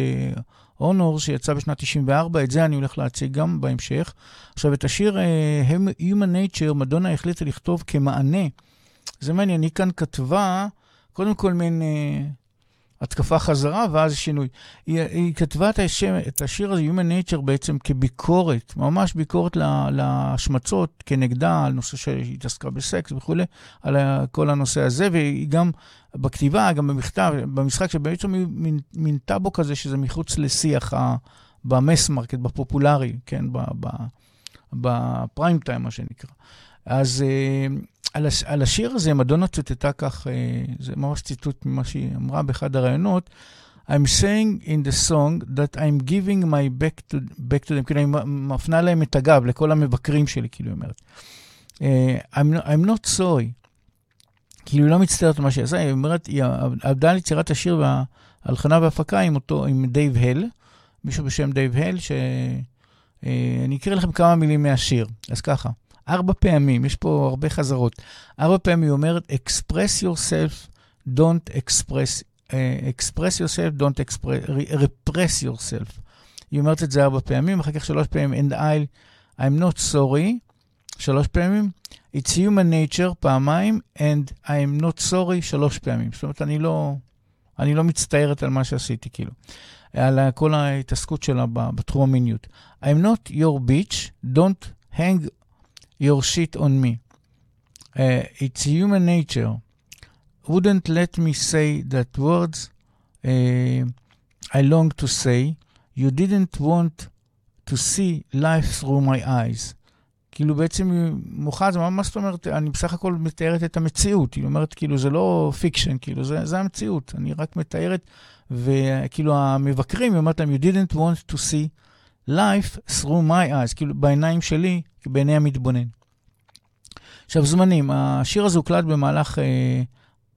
Honor, שיצא בשנת 94, את זה אני הולך להציג גם בהמשך. עכשיו, את השיר uh, Human Nature, מדונה החליטה לכתוב כמענה. זה מעניין, היא כאן כתבה, קודם כל מין... Uh, התקפה חזרה ואז שינוי. היא, היא כתבה את, השם, את השיר הזה, Human Nature, בעצם כביקורת, ממש ביקורת להשמצות כנגדה, על נושא שהיא התעסקה בסקס וכולי, על כל הנושא הזה, והיא גם בכתיבה, גם במכתב, במשחק, שבעצם היא מין טאבו כזה, שזה מחוץ לשיח ה, ב mass market, בפופולרי, כן, בפריים טיים, מה שנקרא. אז uh, על, הש, על השיר הזה, מדונה צטטה כך, uh, זה ממש ציטוט ממה שהיא אמרה באחד הראיונות, I'm saying in the song that I'm giving my back to, back to them, כאילו אני מפנה להם את הגב, לכל המבקרים שלי, כאילו היא אומרת. Uh, I'm, I'm not sorry. כאילו היא לא מצטערת על מה שהיא עשה, היא אומרת, היא עבדה על יצירת השיר וההלחנה וההפקה עם אותו, עם דייב הול, מישהו בשם דייב הול, שאני אקריא לכם כמה מילים מהשיר. אז ככה. ארבע פעמים, יש פה הרבה חזרות. ארבע פעמים היא אומרת, express yourself, don't express, uh, express yourself, don't express, repress yourself. היא אומרת את זה ארבע פעמים, אחר כך שלוש פעמים, and I, I'm not sorry, שלוש פעמים, it's human nature פעמיים, and I'm not sorry שלוש פעמים. זאת אומרת, אני לא, אני לא מצטערת על מה שעשיתי, כאילו. על כל ההתעסקות שלה בתחום המיניות. I'm not your bitch, don't hang your shit on me. Uh, it's human nature. Wouldn't let me say that words uh, I long to say. You didn't want to see life through my eyes. כאילו בעצם מוחה, זה מה זאת אומרת, אני בסך הכל מתארת את המציאות, היא אומרת כאילו זה לא fiction, כאילו זה, זה המציאות, אני רק מתארת, וכאילו המבקרים, היא אומרת להם, you didn't want to see life through my eyes, כאילו בעיניים שלי, בעיני המתבונן. עכשיו, זמנים, השיר הזה הוקלט במהלך אה,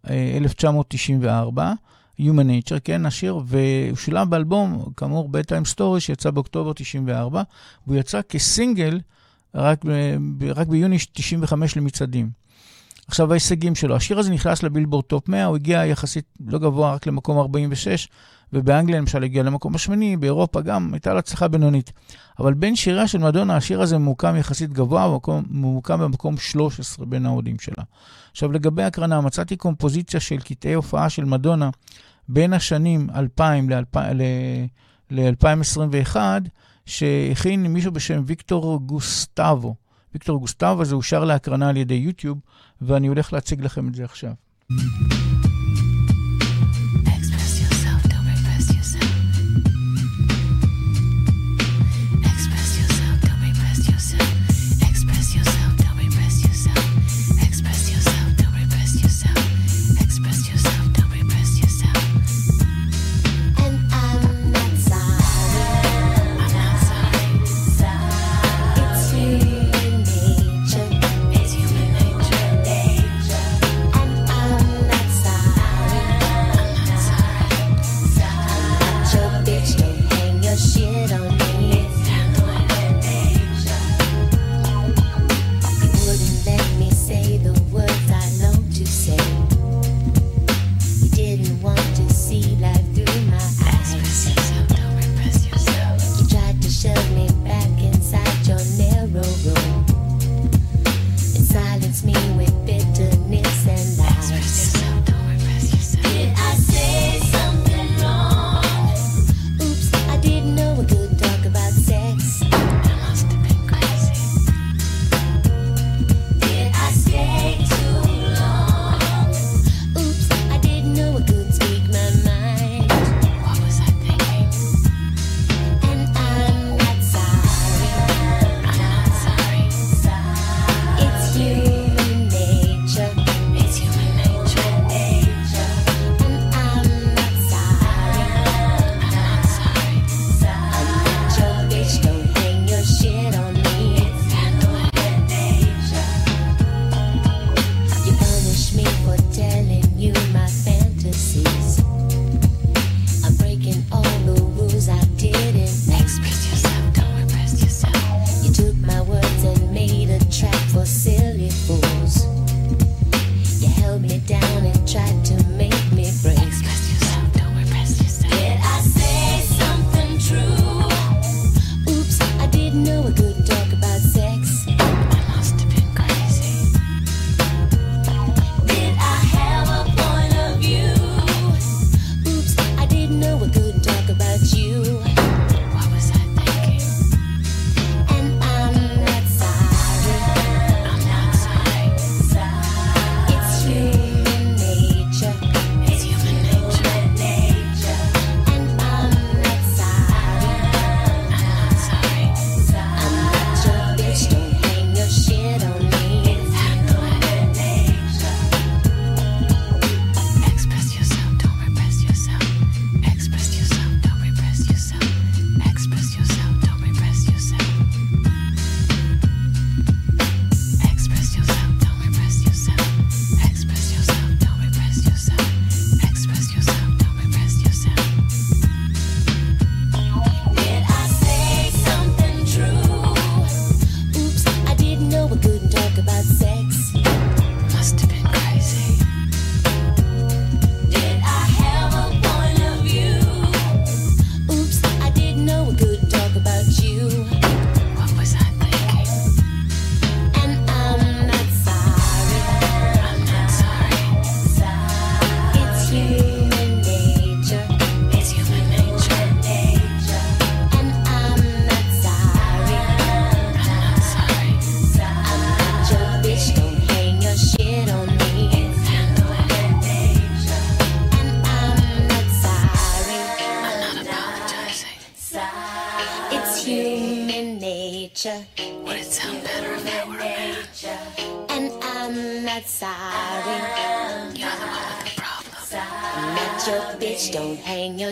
אה, 1994, Human Nature, כן, השיר, והוא שולב באלבום, כאמור, Bedtime Story, שיצא באוקטובר 94, והוא יצא כסינגל רק, רק ביוני 95 למצעדים. עכשיו ההישגים שלו, השיר הזה נכנס לבילבורד top 100, הוא הגיע יחסית לא גבוה, רק למקום 46, ובאנגליה למשל הגיע למקום השמיני, באירופה גם הייתה לו הצלחה בינונית. אבל בין שיריה של מדונה, השיר הזה ממוקם יחסית גבוה, במקום, ממוקם במקום 13 בין האוהדים שלה. עכשיו לגבי הקרנה, מצאתי קומפוזיציה של קטעי הופעה של מדונה בין השנים 2000 ל-2021, שהכין מישהו בשם ויקטור גוסטבו. ויקטור גוסטבו זה אושר להקרנה על ידי יוטיוב, ואני הולך להציג לכם את זה עכשיו.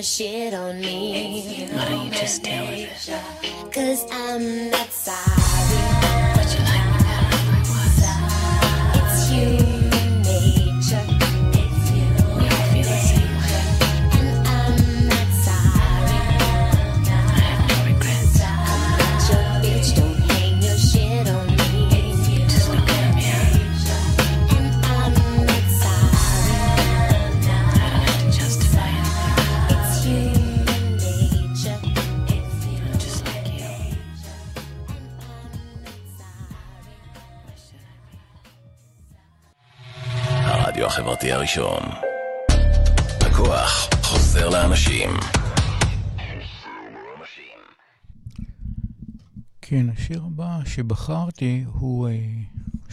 Shit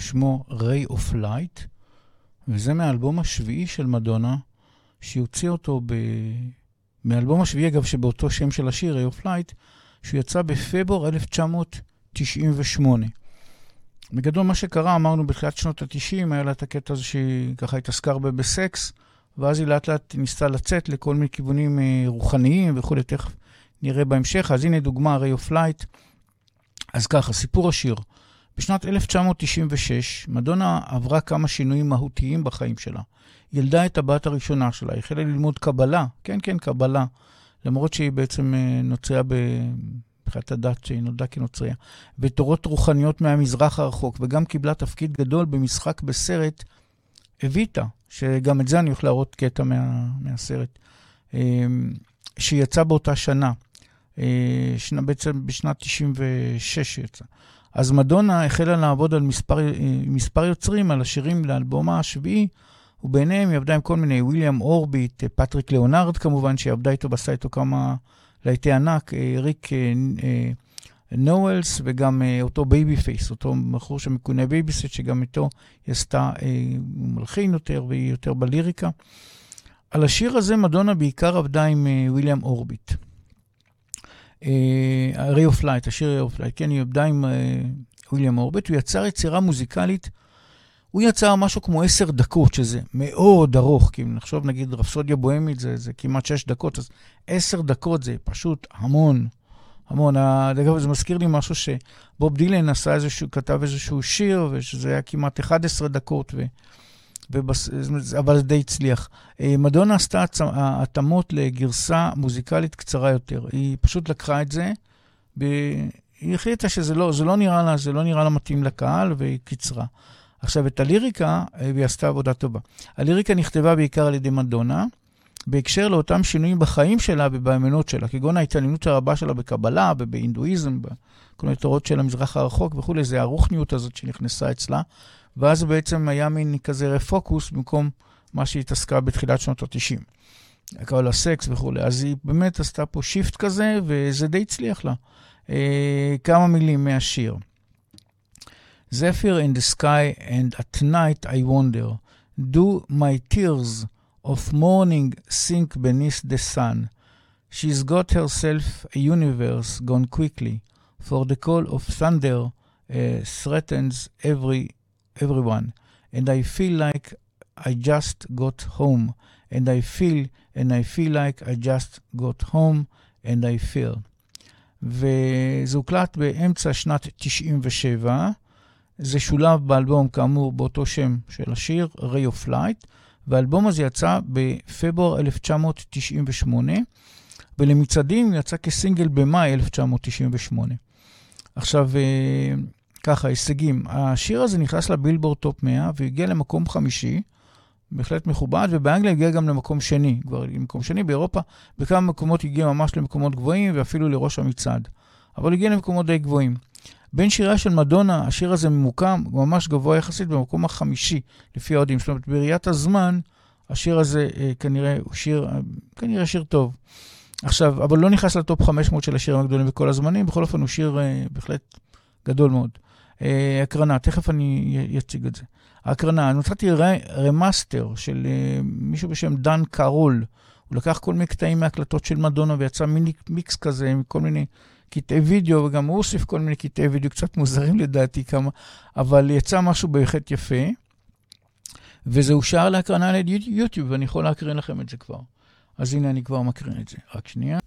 שמו Ray of Light, וזה מהאלבום השביעי של מדונה, שהיא הוציאה אותו ב... מהאלבום השביעי, אגב, שבאותו שם של השיר, Ray of Light, שהוא יצא בפברואר 1998. בגדול, מה שקרה, אמרנו בתחילת שנות ה-90, היה לה את הקטע הזה שהיא ככה התעסקה הרבה בסקס, ואז היא לאט לאט ניסתה לצאת לכל מיני כיוונים אה, רוחניים וכולי, תכף נראה בהמשך. אז הנה דוגמה, Ray of Light. אז ככה, סיפור השיר. בשנת 1996, מדונה עברה כמה שינויים מהותיים בחיים שלה. ילדה את הבת הראשונה שלה, החלה ללמוד קבלה, כן, כן, קבלה, למרות שהיא בעצם אה, נוצריה ב... מבחינת הדת שהיא נולדה כנוצריה, ותורות רוחניות מהמזרח הרחוק, וגם קיבלה תפקיד גדול במשחק בסרט אביטה, שגם את זה אני הולך להראות קטע מה, מהסרט, אה, שיצא באותה. אה, שנה, בעצם בשנת 96 יצא. אז מדונה החלה לעבוד על מספר, מספר יוצרים על השירים לאלבום השביעי, וביניהם היא עבדה עם כל מיני, וויליאם אורביט, פטריק ליאונרד כמובן, שהיא עבדה איתו, ועשה איתו כמה להיטי ענק, אה, ריק אה, אה, נואלס, וגם אותו בייבי פייס, אותו בחור שמכונה בייביסט, שגם איתו היא עשתה, הוא מלחין יותר והיא יותר בליריקה. על השיר הזה מדונה בעיקר עבדה עם וויליאם אורביט. Ray of Light, השיר Ray of Light, כן, היא עבדה עם וויליאם אורביט, הוא יצר יצירה מוזיקלית, הוא יצר משהו כמו עשר דקות, שזה מאוד ארוך, כי אם נחשוב נגיד רפסודיה בוהמית זה, זה כמעט שש דקות, אז עשר דקות זה פשוט המון, המון. אגב, זה מזכיר לי משהו שבוב דילן עשה איזשהו, כתב איזשהו שיר, ושזה היה כמעט 11 דקות, ו... ובס... אבל זה די הצליח. מדונה עשתה התאמות לגרסה מוזיקלית קצרה יותר. היא פשוט לקחה את זה, והיא החליטה שזה לא, לא נראה לה, זה לא נראה לה מתאים לקהל, והיא קיצרה. עכשיו, את הליריקה, והיא עשתה עבודה טובה. הליריקה נכתבה בעיקר על ידי מדונה, בהקשר לאותם שינויים בחיים שלה ובאמונות שלה, כגון ההתעניינות הרבה שלה בקבלה ובהינדואיזם, בכל מיני תורות של המזרח הרחוק וכולי, זה הרוחניות הזאת שנכנסה אצלה. ואז בעצם היה מין כזה רפוקוס במקום מה שהיא התעסקה בתחילת שנות ה-90. כל הסקס וכולי. אז היא באמת עשתה פה שיפט כזה, וזה די הצליח לה. אה, כמה מילים מהשיר. Zephyr in the sky and at night I wonder, do my tears of morning sink beneath the sun? She's got herself a universe gone quickly, for the call of thunder uh, threatens every everyone. And I feel like I just got home. And I feel, and I feel like I just got home, and I feel. וזה הוקלט באמצע שנת 97. זה שולב באלבום, כאמור, באותו שם של השיר, Ray of Light, והאלבום הזה יצא בפברואר 1998, ולמצעדים יצא כסינגל במאי 1998. עכשיו, ככה, הישגים. השיר הזה נכנס לבילבורד top 100 והגיע למקום חמישי, בהחלט מכובד, ובאנגליה הגיע גם למקום שני, כבר למקום שני באירופה. בכמה מקומות הגיע ממש למקומות גבוהים ואפילו לראש המצעד. אבל הגיע למקומות די גבוהים. בין שיריה של מדונה, השיר הזה ממוקם ממש גבוה יחסית במקום החמישי, לפי האוהדים. זאת אומרת, בראיית הזמן, השיר הזה אה, כנראה הוא שיר, אה, כנראה שיר טוב. עכשיו, אבל לא נכנס ל top 500 של השירים הגדולים בכל הזמנים, בכל אופן הוא שיר אה, בהחלט גדול מאוד. אה, הקרנה, תכף אני אציג את זה. ההקרנה, אני מצאתי remaster של אה, מישהו בשם דן קארול. הוא לקח כל מיני קטעים מהקלטות של מדונה ויצא מיני מיקס כזה עם כל מיני קטעי וידאו, וגם הוא הוסיף כל מיני קטעי וידאו קצת מוזרים לדעתי כמה, אבל יצא משהו בהחלט יפה. וזה אושר להקרנה ליוטיוב, ואני יכול להקרין לכם את זה כבר. אז הנה אני כבר מקרין את זה. רק שנייה.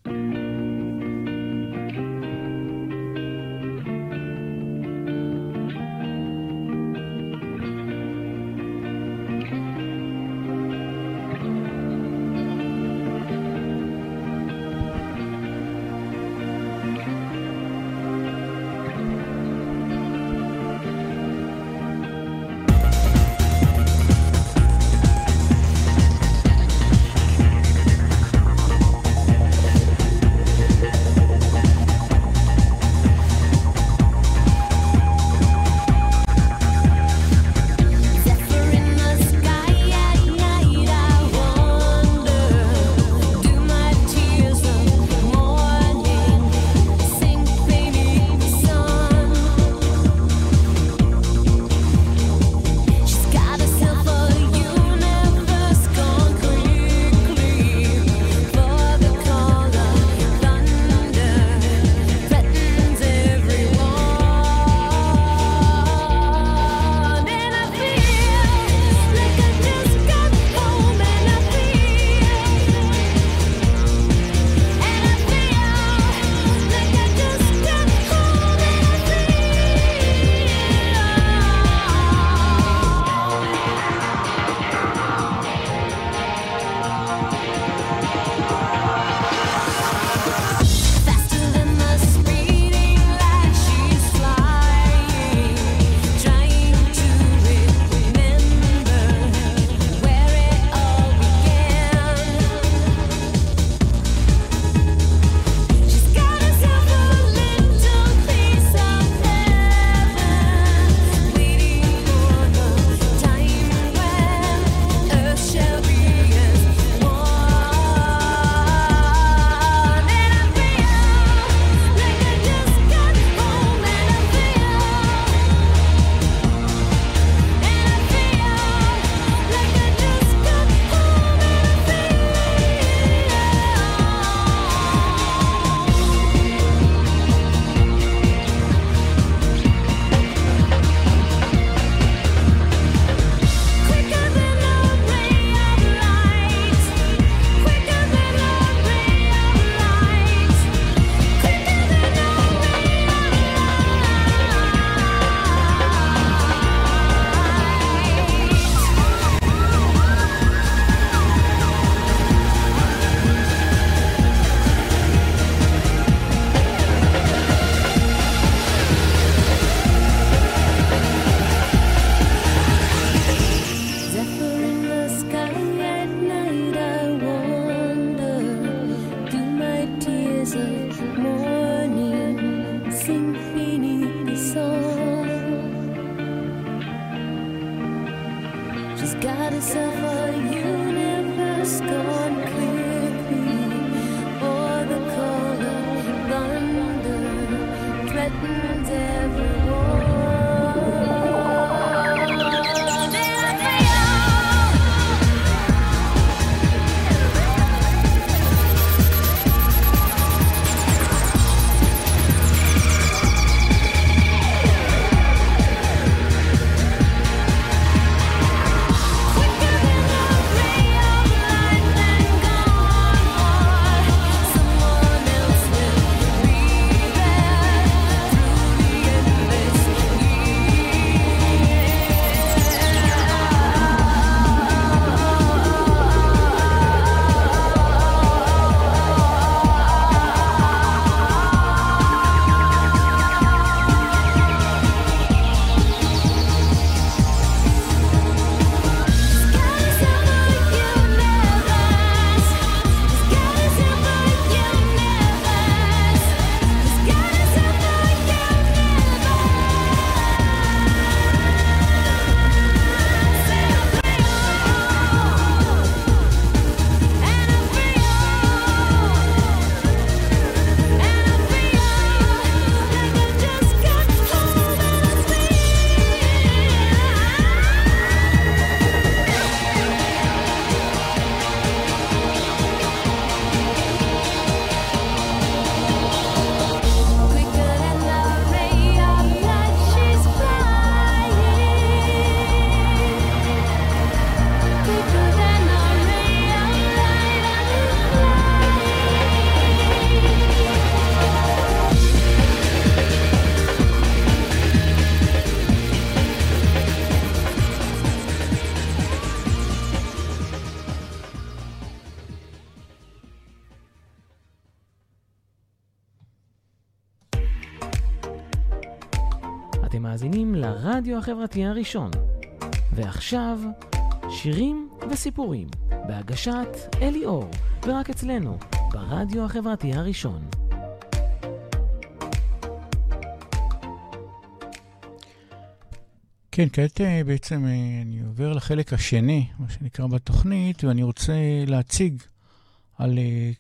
החברתי הראשון. ועכשיו, שירים וסיפורים, בהגשת אלי אור, ורק אצלנו, ברדיו החברתי הראשון. כן, כעת אה, בעצם אה, אני עובר לחלק השני, מה שנקרא בתוכנית, ואני רוצה להציג על אה,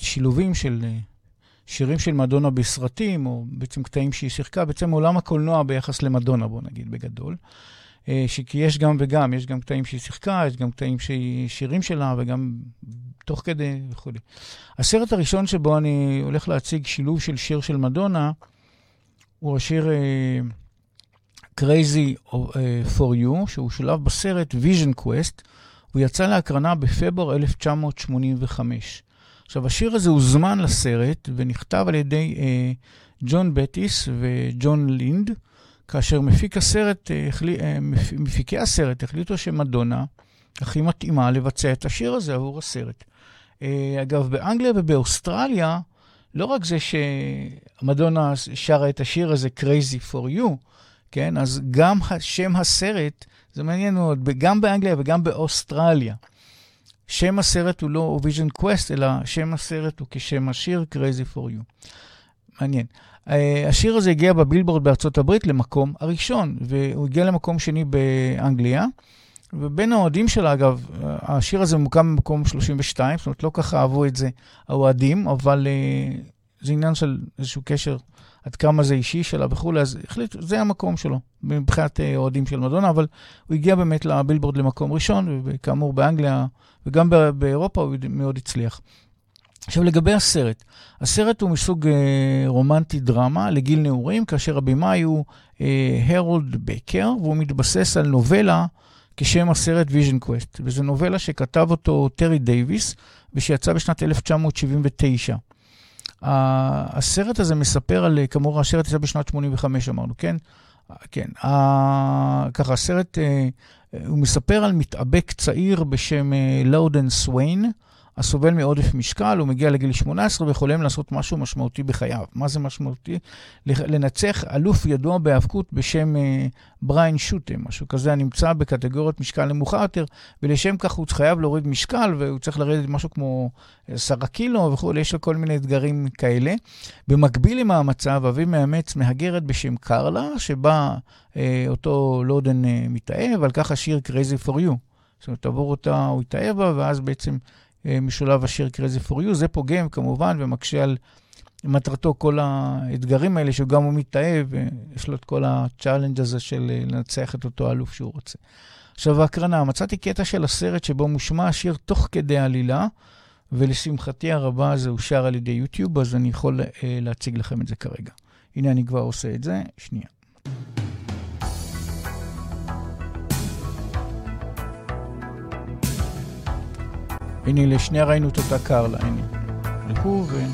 שילובים של שירים של מדונה בסרטים, או בעצם קטעים שהיא שיחקה, בעצם עולם הקולנוע ביחס למדונה, בוא נגיד בגדול. אה, כי יש גם וגם, יש גם קטעים שהיא שיחקה, יש גם קטעים שהיא שירים שלה, וגם תוך כדי וכו'. הסרט הראשון שבו אני הולך להציג שילוב של שיר של מדונה, הוא השיר uh, Crazy for You, שהוא שולב בסרט Vision Quest, הוא יצא להקרנה בפברואר 1985. עכשיו, השיר הזה הוזמן לסרט ונכתב על ידי uh, ג'ון בטיס וג'ון לינד, כאשר מפיק הסרט, uh, החלי, uh, מפיקי הסרט החליטו שמדונה הכי מתאימה לבצע את השיר הזה עבור הסרט. Uh, אגב, באנגליה ובאוסטרליה, לא רק זה שמדונה שרה את השיר הזה, Crazy for You, כן? אז גם שם הסרט, זה מעניין מאוד, גם באנגליה וגם באוסטרליה. שם הסרט הוא לא Vision Quest, אלא שם הסרט הוא כשם השיר Crazy for You. מעניין. Uh, השיר הזה הגיע בבילבורד בארצות הברית למקום הראשון, והוא הגיע למקום שני באנגליה. ובין האוהדים שלה, אגב, השיר הזה מוקם במקום 32, זאת אומרת, לא ככה אהבו את זה האוהדים, אבל uh, זה עניין של איזשהו קשר, עד כמה זה אישי שלה וכולי, אז החליט, זה המקום שלו, מבחינת uh, אוהדים של מדונה, אבל הוא הגיע באמת לבילבורד למקום ראשון, וכאמור באנגליה וגם באירופה הוא מאוד הצליח. עכשיו, לגבי הסרט, הסרט הוא מסוג אה, רומנטי דרמה לגיל נעורים, כאשר הבמאי הוא אה, הרולד בקר, והוא מתבסס על נובלה כשם הסרט Vision Quest, וזו נובלה שכתב אותו טרי דייוויס, ושיצא בשנת 1979. הסרט הזה מספר על, כאמור, הסרט יצא בשנת 85, אמרנו, כן? כן. ככה, הסרט, אה, הוא מספר על מתאבק צעיר בשם לודן סוויין, הסובל מעודף משקל, הוא מגיע לגיל 18 וחולם לעשות משהו משמעותי בחייו. מה זה משמעותי? לנצח אלוף ידוע בהיאבקות בשם uh, בריין שוטם, משהו כזה הנמצא בקטגוריות משקל נמוכה יותר, ולשם כך הוא חייב להוריד משקל, והוא צריך לרדת משהו כמו 10 קילו וכולי, יש לו כל מיני אתגרים כאלה. במקביל למאמציו, אביו מאמץ מהגרת בשם קרלה, שבה uh, אותו לודן uh, מתאהב, על כך השיר Crazy for You. זאת אומרת, עבור אותה הוא התאהב בה, ואז בעצם... משולב השיר Crazy for You. זה פוגם כמובן ומקשה על מטרתו כל האתגרים האלה, שהוא גם הוא מתאהב, ויש לו את כל ה challenge הזה של לנצח את אותו אלוף שהוא רוצה. עכשיו, ההקרנה, מצאתי קטע של הסרט שבו מושמע השיר תוך כדי עלילה, ולשמחתי הרבה זה אושר על ידי יוטיוב, אז אני יכול אה, להציג לכם את זה כרגע. הנה, אני כבר עושה את זה. שנייה. הנה, לשנייה ראינו את אותה קרלה, הנה. הלכו ו...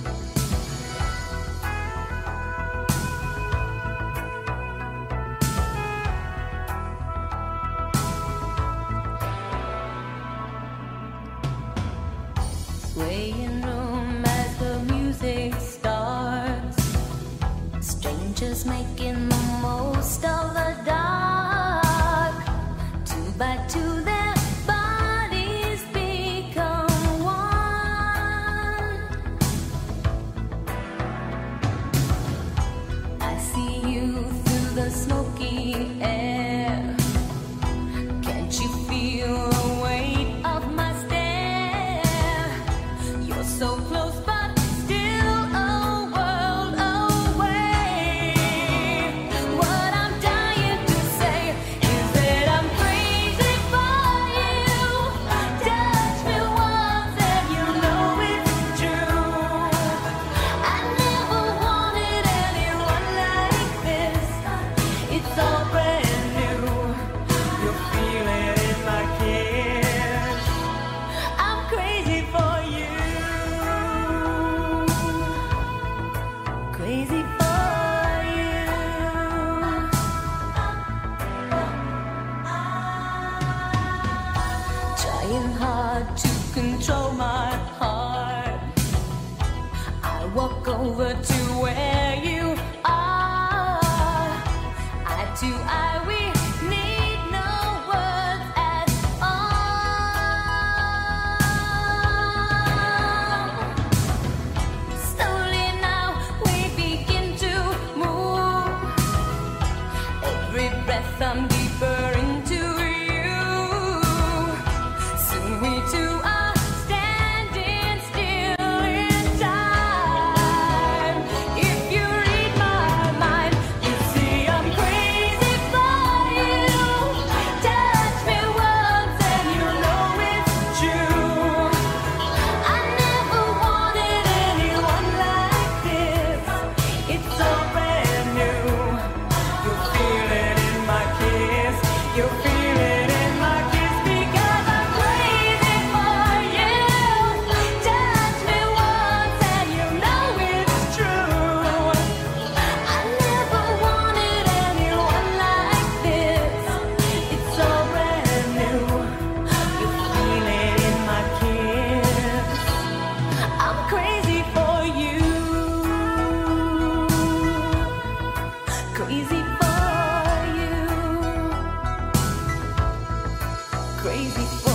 crazy.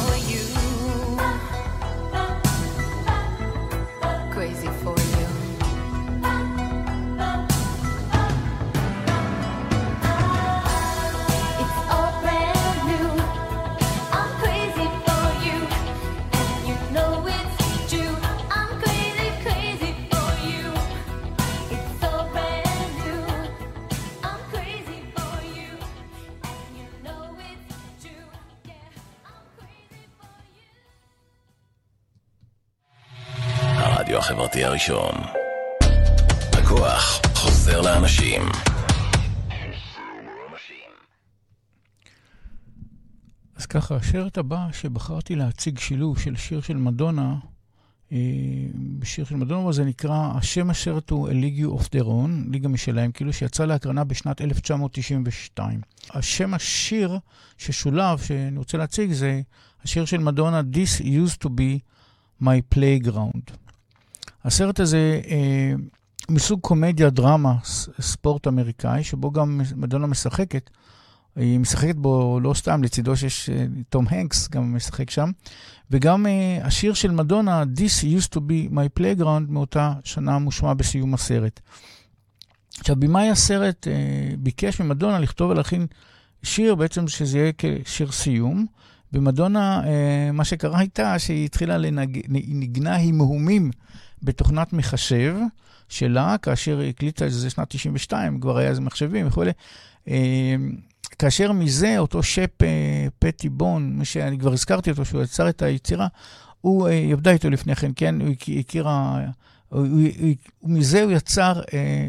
הראשון. הכוח חוזר לאנשים. אז ככה, השרת הבא שבחרתי להציג שילוב של שיר של מדונה, אה, שיר של מדונה, זה נקרא, השם השרת הוא Eligio of their own, ליגה משלהם, כאילו שיצא להקרנה בשנת 1992. השם השיר ששולב, שאני רוצה להציג, זה השיר של מדונה, This used to be my playground. הסרט הזה אה, מסוג קומדיה, דרמה, ספורט אמריקאי, שבו גם מדונה משחקת. היא משחקת בו לא סתם, לצידו שיש אה, תום הנקס, גם משחק שם. וגם אה, השיר של מדונה, This used to be my playground, מאותה שנה מושמע בסיום הסרט. עכשיו, במאי הסרט אה, ביקש ממדונה לכתוב ולהכין שיר, בעצם שזה יהיה כשיר סיום. ומדונה, אה, מה שקרה איתה, שהיא התחילה לנג... היא ניגנה הימהומים בתוכנת מחשב שלה, כאשר היא הקליטה את זה שנת 92, כבר היה איזה מחשבים וכולי. אה, כאשר מזה, אותו שפ אה, פטי בון, מי שאני כבר הזכרתי אותו, שהוא יצר את היצירה, הוא, אה, היא עבדה איתו לפני כן, כן? הוא הכ- הכירה... הוא, הוא, הוא, מזה הוא יצר,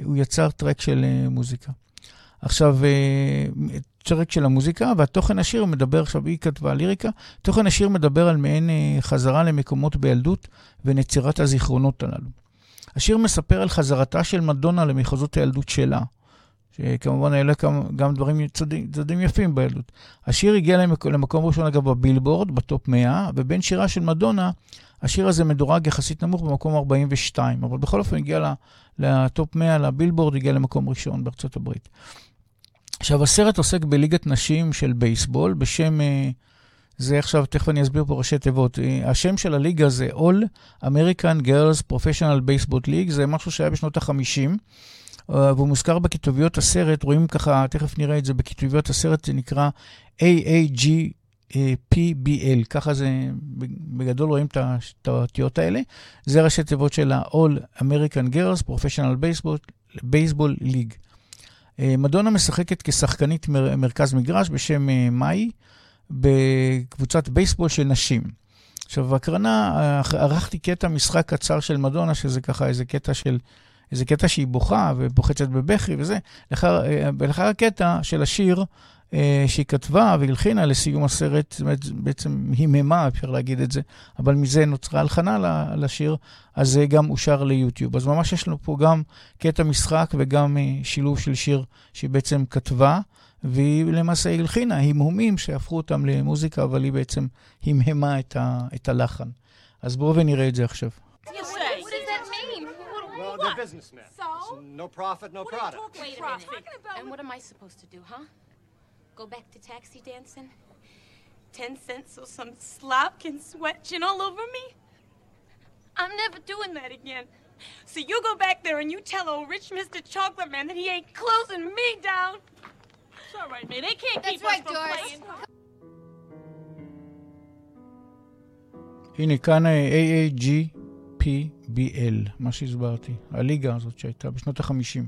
הוא יצר טרק של מוזיקה. עכשיו, אה, טרק של המוזיקה, והתוכן השיר מדבר, עכשיו היא כתבה ליריקה, תוכן השיר מדבר על מעין אה, חזרה למקומות בילדות ונצירת הזיכרונות הללו. השיר מספר על חזרתה של מדונה למחוזות הילדות שלה, שכמובן לה גם, דברים, צדדים, יפים בילדות. השיר הגיע למק, למקום ראשון, אגב, בבילבורד, בטופ 100, ובין שירה של מדונה, השיר הזה מדורג יחסית נמוך במקום 42, אבל בכל אופן הגיע לטופ 100, לבילבורד, הגיע למקום ראשון בארצות הברית. עכשיו, הסרט עוסק בליגת נשים של בייסבול, בשם, אה, זה עכשיו, תכף אני אסביר פה ראשי תיבות. אה, השם של הליגה זה All American Girls Professional Baseball League, זה משהו שהיה בשנות ה-50, והוא מוזכר בכתוביות הסרט, רואים ככה, תכף נראה את זה בכתוביות הסרט, זה נקרא AAGPBL, ככה זה, בגדול רואים את האותיות האלה. זה ראשי תיבות של ה-All American Girls Professional Baseball, Baseball League. אה, מדונה משחקת כשחקנית מר, מרכז מגרש בשם אה, מאי, בקבוצת בייסבול של נשים. עכשיו, בהקרנה אה, ערכתי קטע משחק קצר של מדונה, שזה ככה איזה קטע של, איזה קטע שהיא בוכה ובוחצת בבכי וזה. לאחר, אה, ולאחר הקטע של השיר אה, שהיא כתבה והלחינה לסיום הסרט, זאת אומרת, בעצם היממה, אפשר להגיד את זה, אבל מזה נוצרה הלחנה לשיר, אז זה גם אושר ליוטיוב. אז ממש יש לנו פה גם קטע משחק וגם אה, שילוב של שיר שהיא בעצם כתבה, והיא למעשה הלחינה המהומים שהפכו אותם למוזיקה, אבל היא בעצם המהמה את, ה, את הלחן. אז בואו ונראה את זה עכשיו. What they're businessmen. So? No profit, no product. Wait a minute. And what am I supposed to do, huh? Go back to taxi dancing? Ten cents so some slop can sweat all over me? I'm never doing that again. So you go back there and you tell old rich Mr. Chocolate Man that he ain't closing me down. It's all right, man. They can't That's keep right, us from Doris. playing. הנה, כאן אה, AAGPBL, מה שהסברתי, הליגה הזאת שהייתה בשנות ה-50.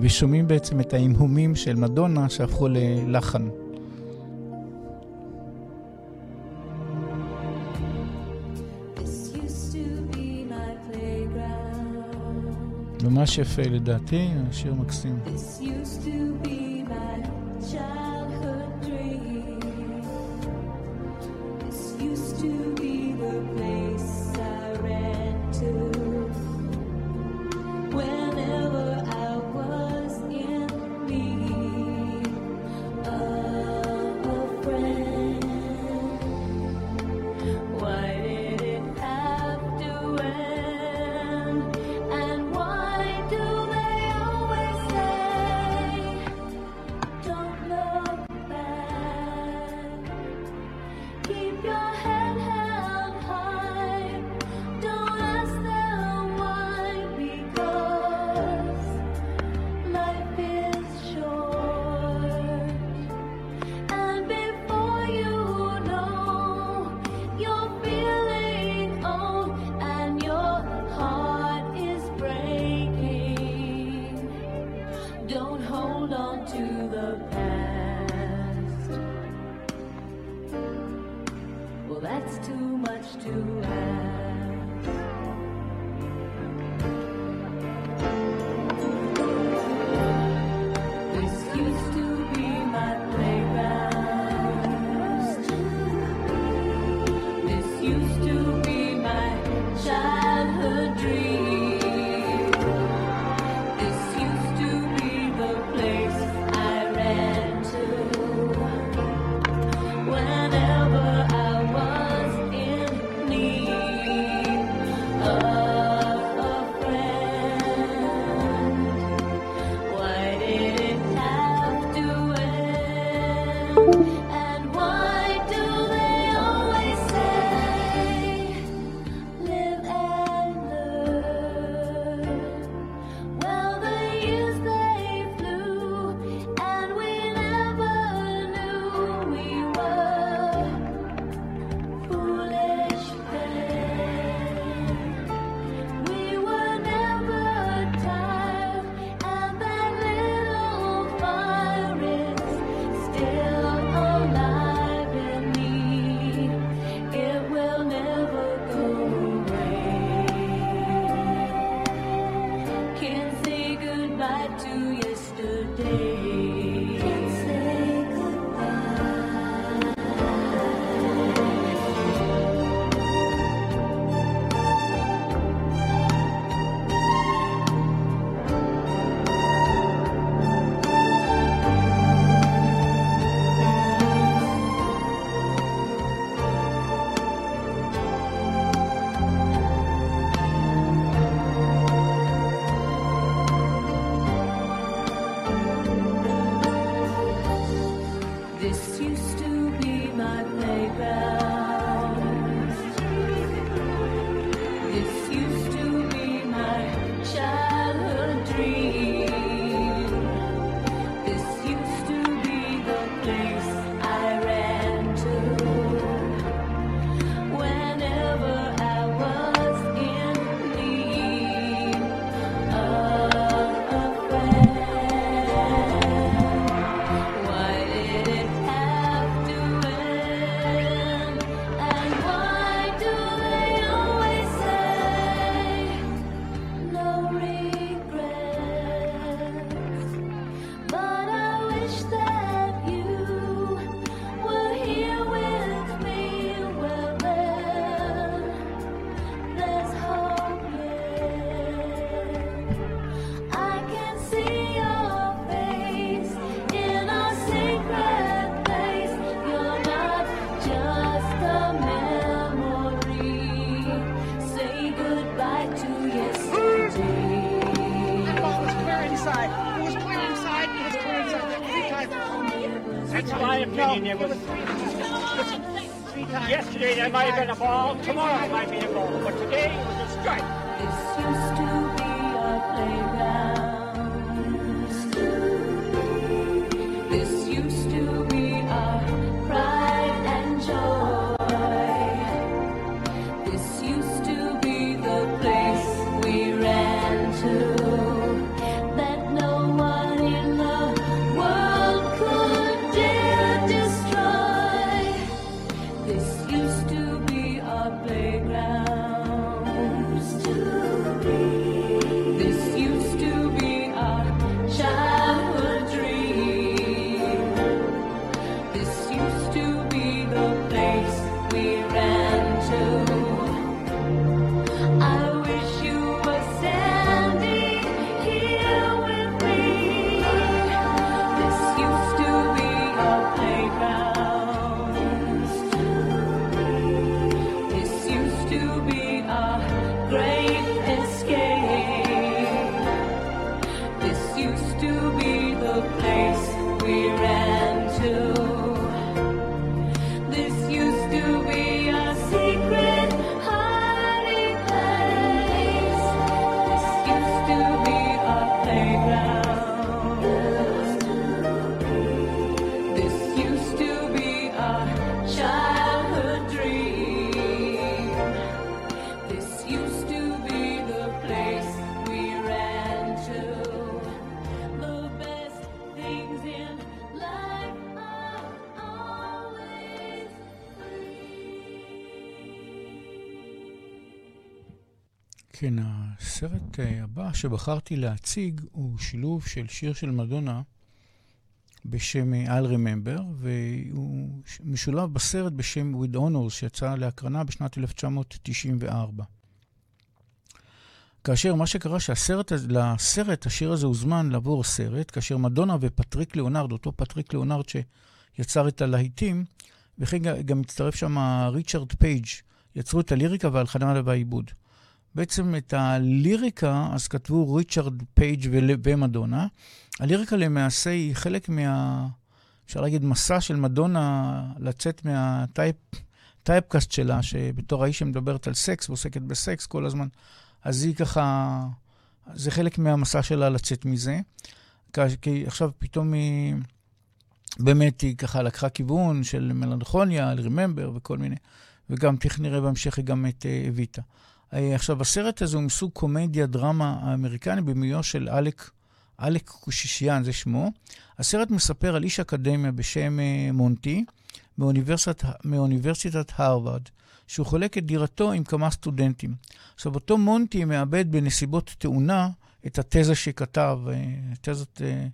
ושומעים בעצם את ההמהומים של מדונה שהפכו ללחן. ממש יפה לדעתי, השיר מקסים. This used to be my childhood to When שבחרתי להציג הוא שילוב של שיר של מדונה בשם אה, I'll Remember, והוא משולב בסרט בשם With Honors, שיצא להקרנה בשנת 1994. כאשר מה שקרה שהסרט, לסרט, השיר הזה הוזמן לעבור סרט, כאשר מדונה ופטריק ליאונרד, אותו פטריק ליאונרד שיצר את הלהיטים, וכן גם הצטרף שם ריצ'רד פייג', יצרו את הליריקה והלחנה והעיבוד. בעצם את הליריקה, אז כתבו ריצ'רד פייג' ומדונה. הליריקה למעשה היא חלק מה... אפשר להגיד מסע של מדונה לצאת מה typecast שלה, שבתור האיש שמדברת על סקס ועוסקת בסקס כל הזמן, אז היא ככה, זה חלק מהמסע שלה לצאת מזה. כי עכשיו פתאום היא, באמת היא ככה לקחה כיוון של מלנכוניה, I'll Remember וכל מיני, וגם תכף נראה בהמשך היא גם את אה, אביטה. אה, עכשיו, הסרט הזה הוא מסוג קומדיה דרמה האמריקני במיוחד של אלק, אלק קושישיאן, זה שמו. הסרט מספר על איש אקדמיה בשם אה, מונטי, מאוניברסיטת, מאוניברסיטת הרווארד, שהוא חולק את דירתו עם כמה סטודנטים. עכשיו, אותו מונטי מאבד בנסיבות תאונה את התזה שכתב, אה, תזת אה,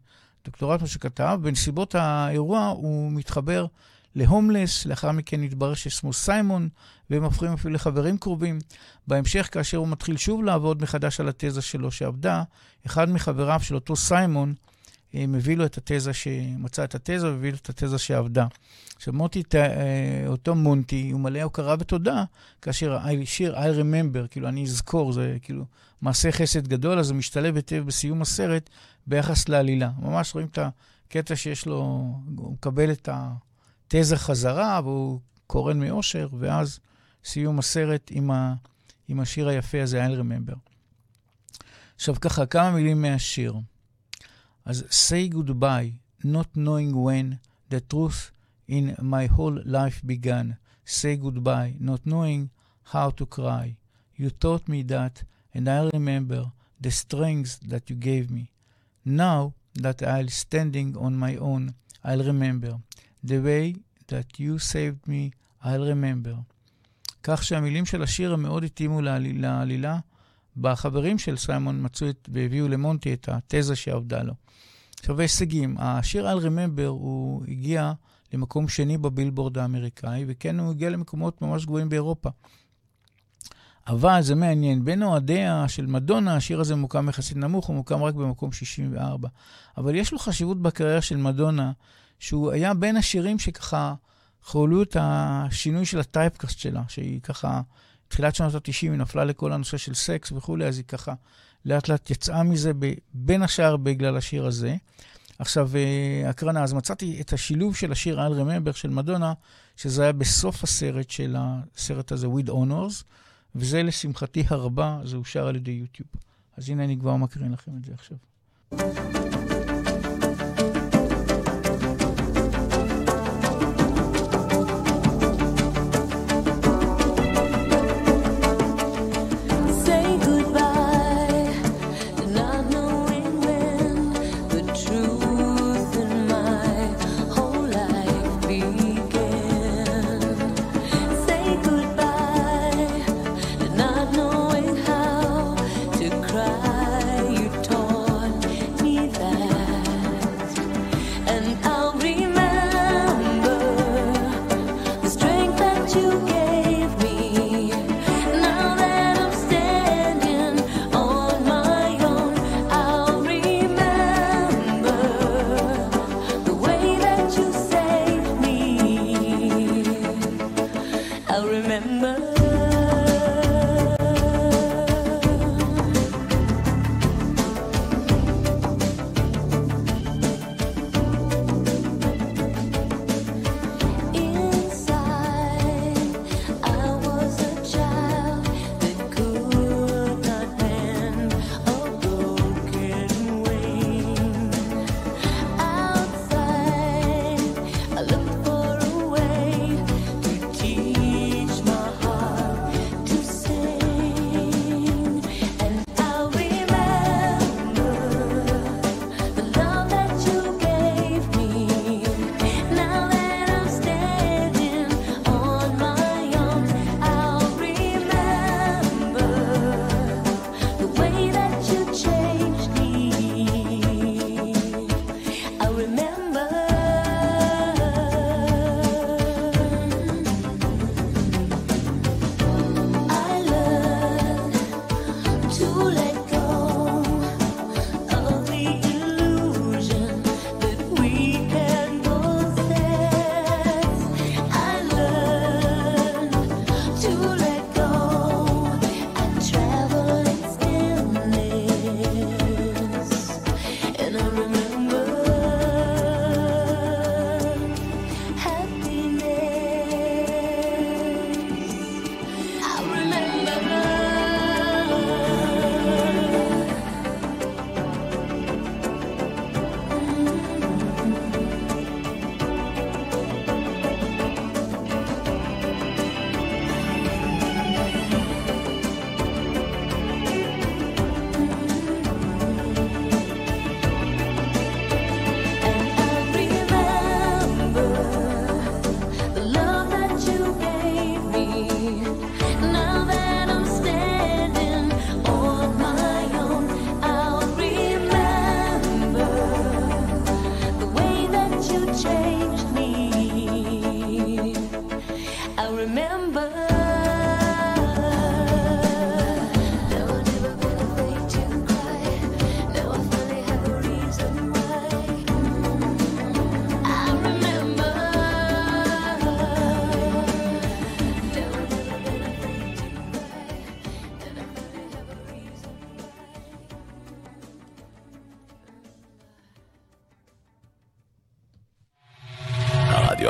דוקטורט מה שכתב. בנסיבות האירוע הוא מתחבר להומלס, לאחר מכן התברר ששמו סיימון, והם הופכים אפילו לחברים קרובים. בהמשך, כאשר הוא מתחיל שוב לעבוד מחדש על התזה שלו שעבדה, אחד מחבריו של אותו סיימון אה, מביא לו את התזה, שמצא את התזה והביא לו את התזה שעבדה. עכשיו, מוטי, אה, אותו מונטי, הוא מלא הוקרה ותודה, כאשר השיר I Remember, כאילו, אני אזכור, זה כאילו מעשה חסד גדול, אז זה משתלב היטב בסיום הסרט ביחס לעלילה. ממש רואים את הקטע שיש לו, הוא מקבל את התזה חזרה, והוא קורן מאושר, ואז סיום הסרט עם, ה, עם השיר היפה הזה, I'll Remember. עכשיו ככה, כמה מילים מהשיר. אז say goodbye, not knowing when the truth in my whole life began. Say goodbye, not knowing how to cry. You taught me that, and I remember the strength that you gave me. Now that I'll standing on my own, I'll remember. The way that you saved me, I'll remember. כך שהמילים של השיר הם מאוד התאימו לעל- לעלילה. בחברים של סיימון מצאו את, והביאו למונטי את התזה שעבדה לו. עכשיו הישגים, השיר על רממבר הוא הגיע למקום שני בבילבורד האמריקאי, וכן הוא הגיע למקומות ממש גבוהים באירופה. אבל זה מעניין, בין אוהדיה של מדונה, השיר הזה מוקם יחסית נמוך, הוא מוקם רק במקום 64. אבל יש לו חשיבות בקריירה של מדונה, שהוא היה בין השירים שככה חוללו את השינוי של הטייפקאסט שלה, שהיא ככה, תחילת שנות ה-90 היא נפלה לכל הנושא של סקס וכולי, אז היא ככה לאט לאט יצאה מזה, ב, בין השאר בגלל השיר הזה. עכשיו, אה, הקרנה, אז מצאתי את השילוב של השיר I'll Remember של מדונה, שזה היה בסוף הסרט של הסרט הזה, With Honors, וזה לשמחתי הרבה, זה אושר על ידי יוטיוב. אז הנה אני כבר מקרין לכם את זה עכשיו.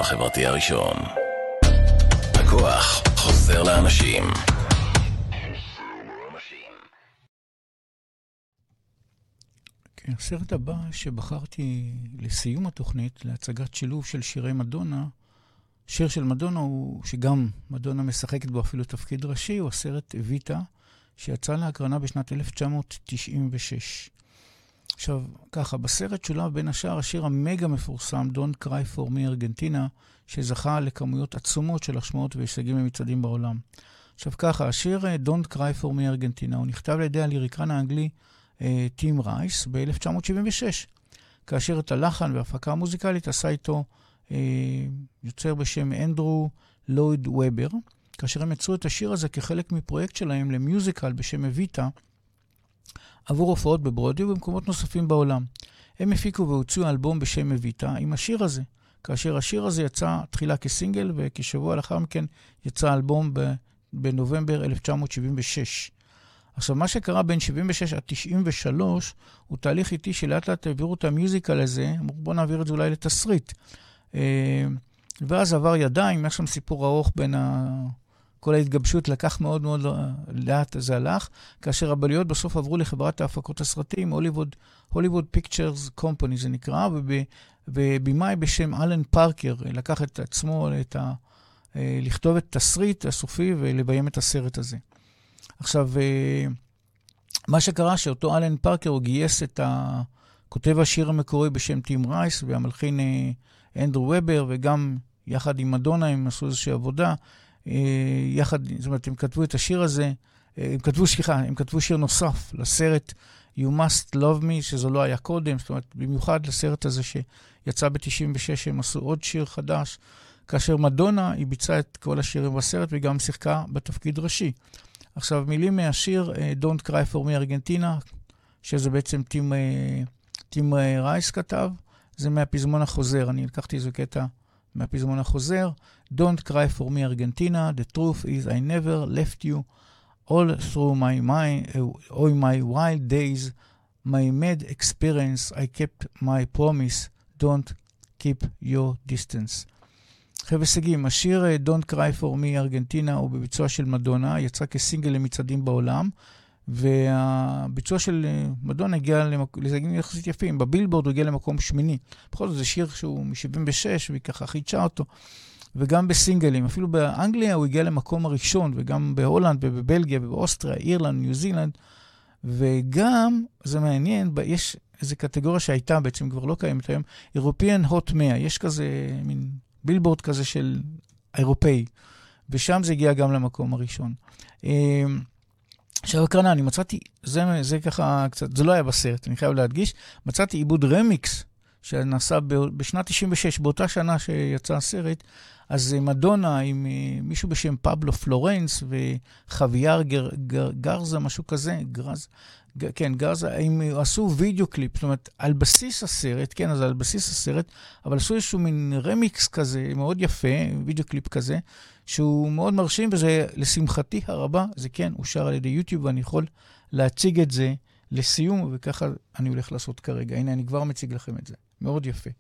החברתי הראשון. הכוח חוזר לאנשים. כן, הסרט הבא שבחרתי לסיום התוכנית, להצגת שילוב של שירי מדונה, שיר של מדונה הוא, שגם מדונה משחקת בו אפילו תפקיד ראשי, הוא הסרט ויטה, שיצא להקרנה בשנת 1996. עכשיו, ככה, בסרט שולב בין השאר השיר המגה מפורסם, Don't Cry for Me ארגנטינה, שזכה לכמויות עצומות של השמעות והישגים במצעדים בעולם. עכשיו ככה, השיר אה, Don't Cry for Me ארגנטינה, הוא נכתב על ידי הליריקן האנגלי טים רייס ב-1976, כאשר את הלחן וההפקה המוזיקלית עשה איתו אה, יוצר בשם אנדרו לויד וובר, כאשר הם יצרו את השיר הזה כחלק מפרויקט שלהם למיוזיקל בשם אביטה, עבור הופעות בברודיה ובמקומות נוספים בעולם. הם הפיקו והוציאו אלבום בשם אביטה עם השיר הזה, כאשר השיר הזה יצא תחילה כסינגל וכשבוע לאחר מכן יצא אלבום בנובמבר 1976. עכשיו, מה שקרה בין 76 עד 93 הוא תהליך איטי שלאט לאט העבירו את המיוזיקל הזה, אמרו בואו נעביר את זה אולי לתסריט. אה, ואז עבר ידיים, יש שם סיפור ארוך בין ה... כל ההתגבשות לקח מאוד מאוד לאט זה הלך, כאשר הבעלויות בסוף עברו לחברת ההפקות הסרטים, הוליווד, הוליווד Pictures Company זה נקרא, ובמאי בשם אלן פארקר לקח את עצמו את ה, אה, לכתוב את תסריט הסופי ולביים את הסרט הזה. עכשיו, אה, מה שקרה שאותו אלן פארקר הוא גייס את ה... כותב השיר המקורי בשם טים רייס והמלחין אה, אנדרו ובר, וגם יחד עם מדונה הם עשו איזושהי עבודה. אה, יחד, זאת אומרת, הם כתבו את השיר הזה, אה, הם כתבו, סליחה, הם כתבו שיר נוסף לסרט You Must Love Me, שזה לא היה קודם, זאת אומרת, במיוחד לסרט הזה שיצא ב-96, הם עשו עוד שיר חדש, כאשר מדונה, היא ביצעה את כל השירים בסרט וגם שיחקה בתפקיד ראשי. עכשיו, מילים מהשיר uh, Don't Cry for Me ארגנטינה, שזה בעצם טים, טים רייס כתב, זה מהפזמון החוזר. אני לקחתי איזה קטע מהפזמון החוזר. Don't cry for me, Argentina. The truth is I never left you all through my, my, all my wild days. My mad experience, I kept my promise. Don't keep your distance. חב הישגים, השיר Don't Cry for Me ארגנטינה הוא בביצוע של מדונה, יצא כסינגל למצעדים בעולם, והביצוע של מדונה הגיע להישגים יחסית יפים. בבילבורד הוא הגיע למקום שמיני. בכל זאת זה שיר שהוא מ-76, והיא ככה חידשה אותו. וגם בסינגלים. אפילו באנגליה הוא הגיע למקום הראשון, וגם בהולנד ובבלגיה ובאוסטריה, אירלנד, ניו זילנד. וגם, זה מעניין, יש איזו קטגוריה שהייתה בעצם, כבר לא קיימת היום, European Hot 100. יש כזה מין בילבורד כזה של אירופאי, ושם זה הגיע גם למקום הראשון. אמ, עכשיו הקרנה, אני מצאתי, זה, זה ככה קצת, זה לא היה בסרט, אני חייב להדגיש, מצאתי עיבוד רמיקס שנעשה בשנת 96, באותה שנה שיצא הסרט, אז מדונה עם אה, מישהו בשם פבלו פלורס וחוויאר גר, גר, גרזה, משהו כזה, גרז, ג, כן, גרזה, הם עשו וידאו קליפ, זאת אומרת, על בסיס הסרט, כן, אז על בסיס הסרט, אבל עשו איזשהו מין רמיקס כזה, מאוד יפה, וידאו קליפ כזה, שהוא מאוד מרשים, וזה, לשמחתי הרבה, זה כן, אושר על ידי יוטיוב, ואני יכול להציג את זה לסיום, וככה אני הולך לעשות כרגע. הנה, אני כבר מציג לכם את זה. מאוד יפה.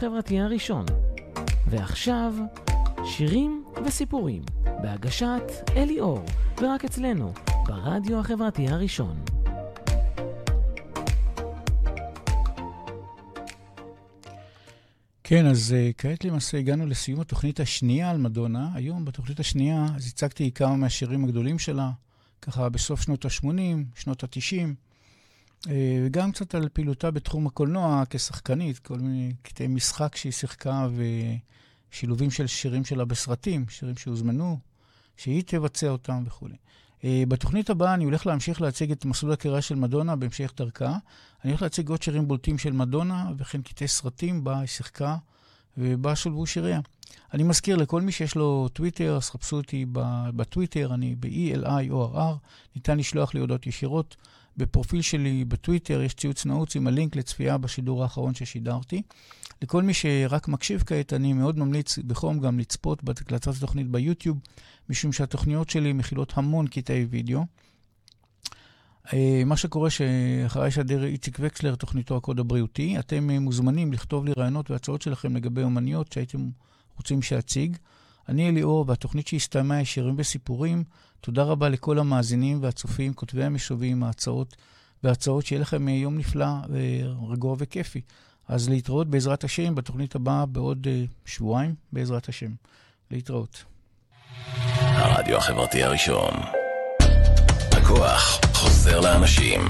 החברתי הראשון. ועכשיו, שירים וסיפורים, בהגשת אלי אור, ורק אצלנו, ברדיו החברתי הראשון. כן, אז uh, כעת למעשה הגענו לסיום התוכנית השנייה על מדונה. היום בתוכנית השנייה אז הצגתי כמה מהשירים הגדולים שלה, ככה בסוף שנות ה-80, שנות ה-90, uh, וגם קצת על פעילותה בתחום הקולנוע כשחקנית, כל מיני קטעי משחק שהיא שיחקה ושילובים של שירים שלה בסרטים, שירים שהוזמנו, שהיא תבצע אותם וכולי. Uh, בתוכנית הבאה אני הולך להמשיך להציג את מסלול הקריאה של מדונה בהמשך דרכה. אני הולך להציג עוד שירים בולטים של מדונה, וכן קטעי סרטים בה היא שיחקה ובה שולבו שיריה. אני מזכיר לכל מי שיש לו טוויטר, אז חפשו אותי בטוויטר, אני ב-ELIORR, ניתן לשלוח לי הודעות ישירות. בפרופיל שלי בטוויטר יש ציוץ נעוץ עם הלינק לצפייה בשידור האחרון ששידרתי. לכל מי שרק מקשיב כעת, אני מאוד ממליץ בחום גם לצפות בהקלטת התוכנית ביוטיוב, משום שהתוכניות שלי מכילות המון קטעי וידאו. מה שקורה שאחרי שהדר איציק וקסלר, תוכניתו הקוד הבריאותי, אתם מוזמנים לכתוב לי רעיונות והצעות שלכם לגבי אומניות שהייתם רוצים שאציג. אני אליאור, והתוכנית שהסתיימה היא שירים וסיפורים. תודה רבה לכל המאזינים והצופים, כותבי המשובים, ההצעות וההצעות, שיהיה לכם יום נפלא, רגוע וכיפי. אז להתראות בעזרת השם בתוכנית הבאה בעוד שבועיים, בעזרת השם. להתראות. הרדיו החברתי הראשון. הכוח חוזר לאנשים.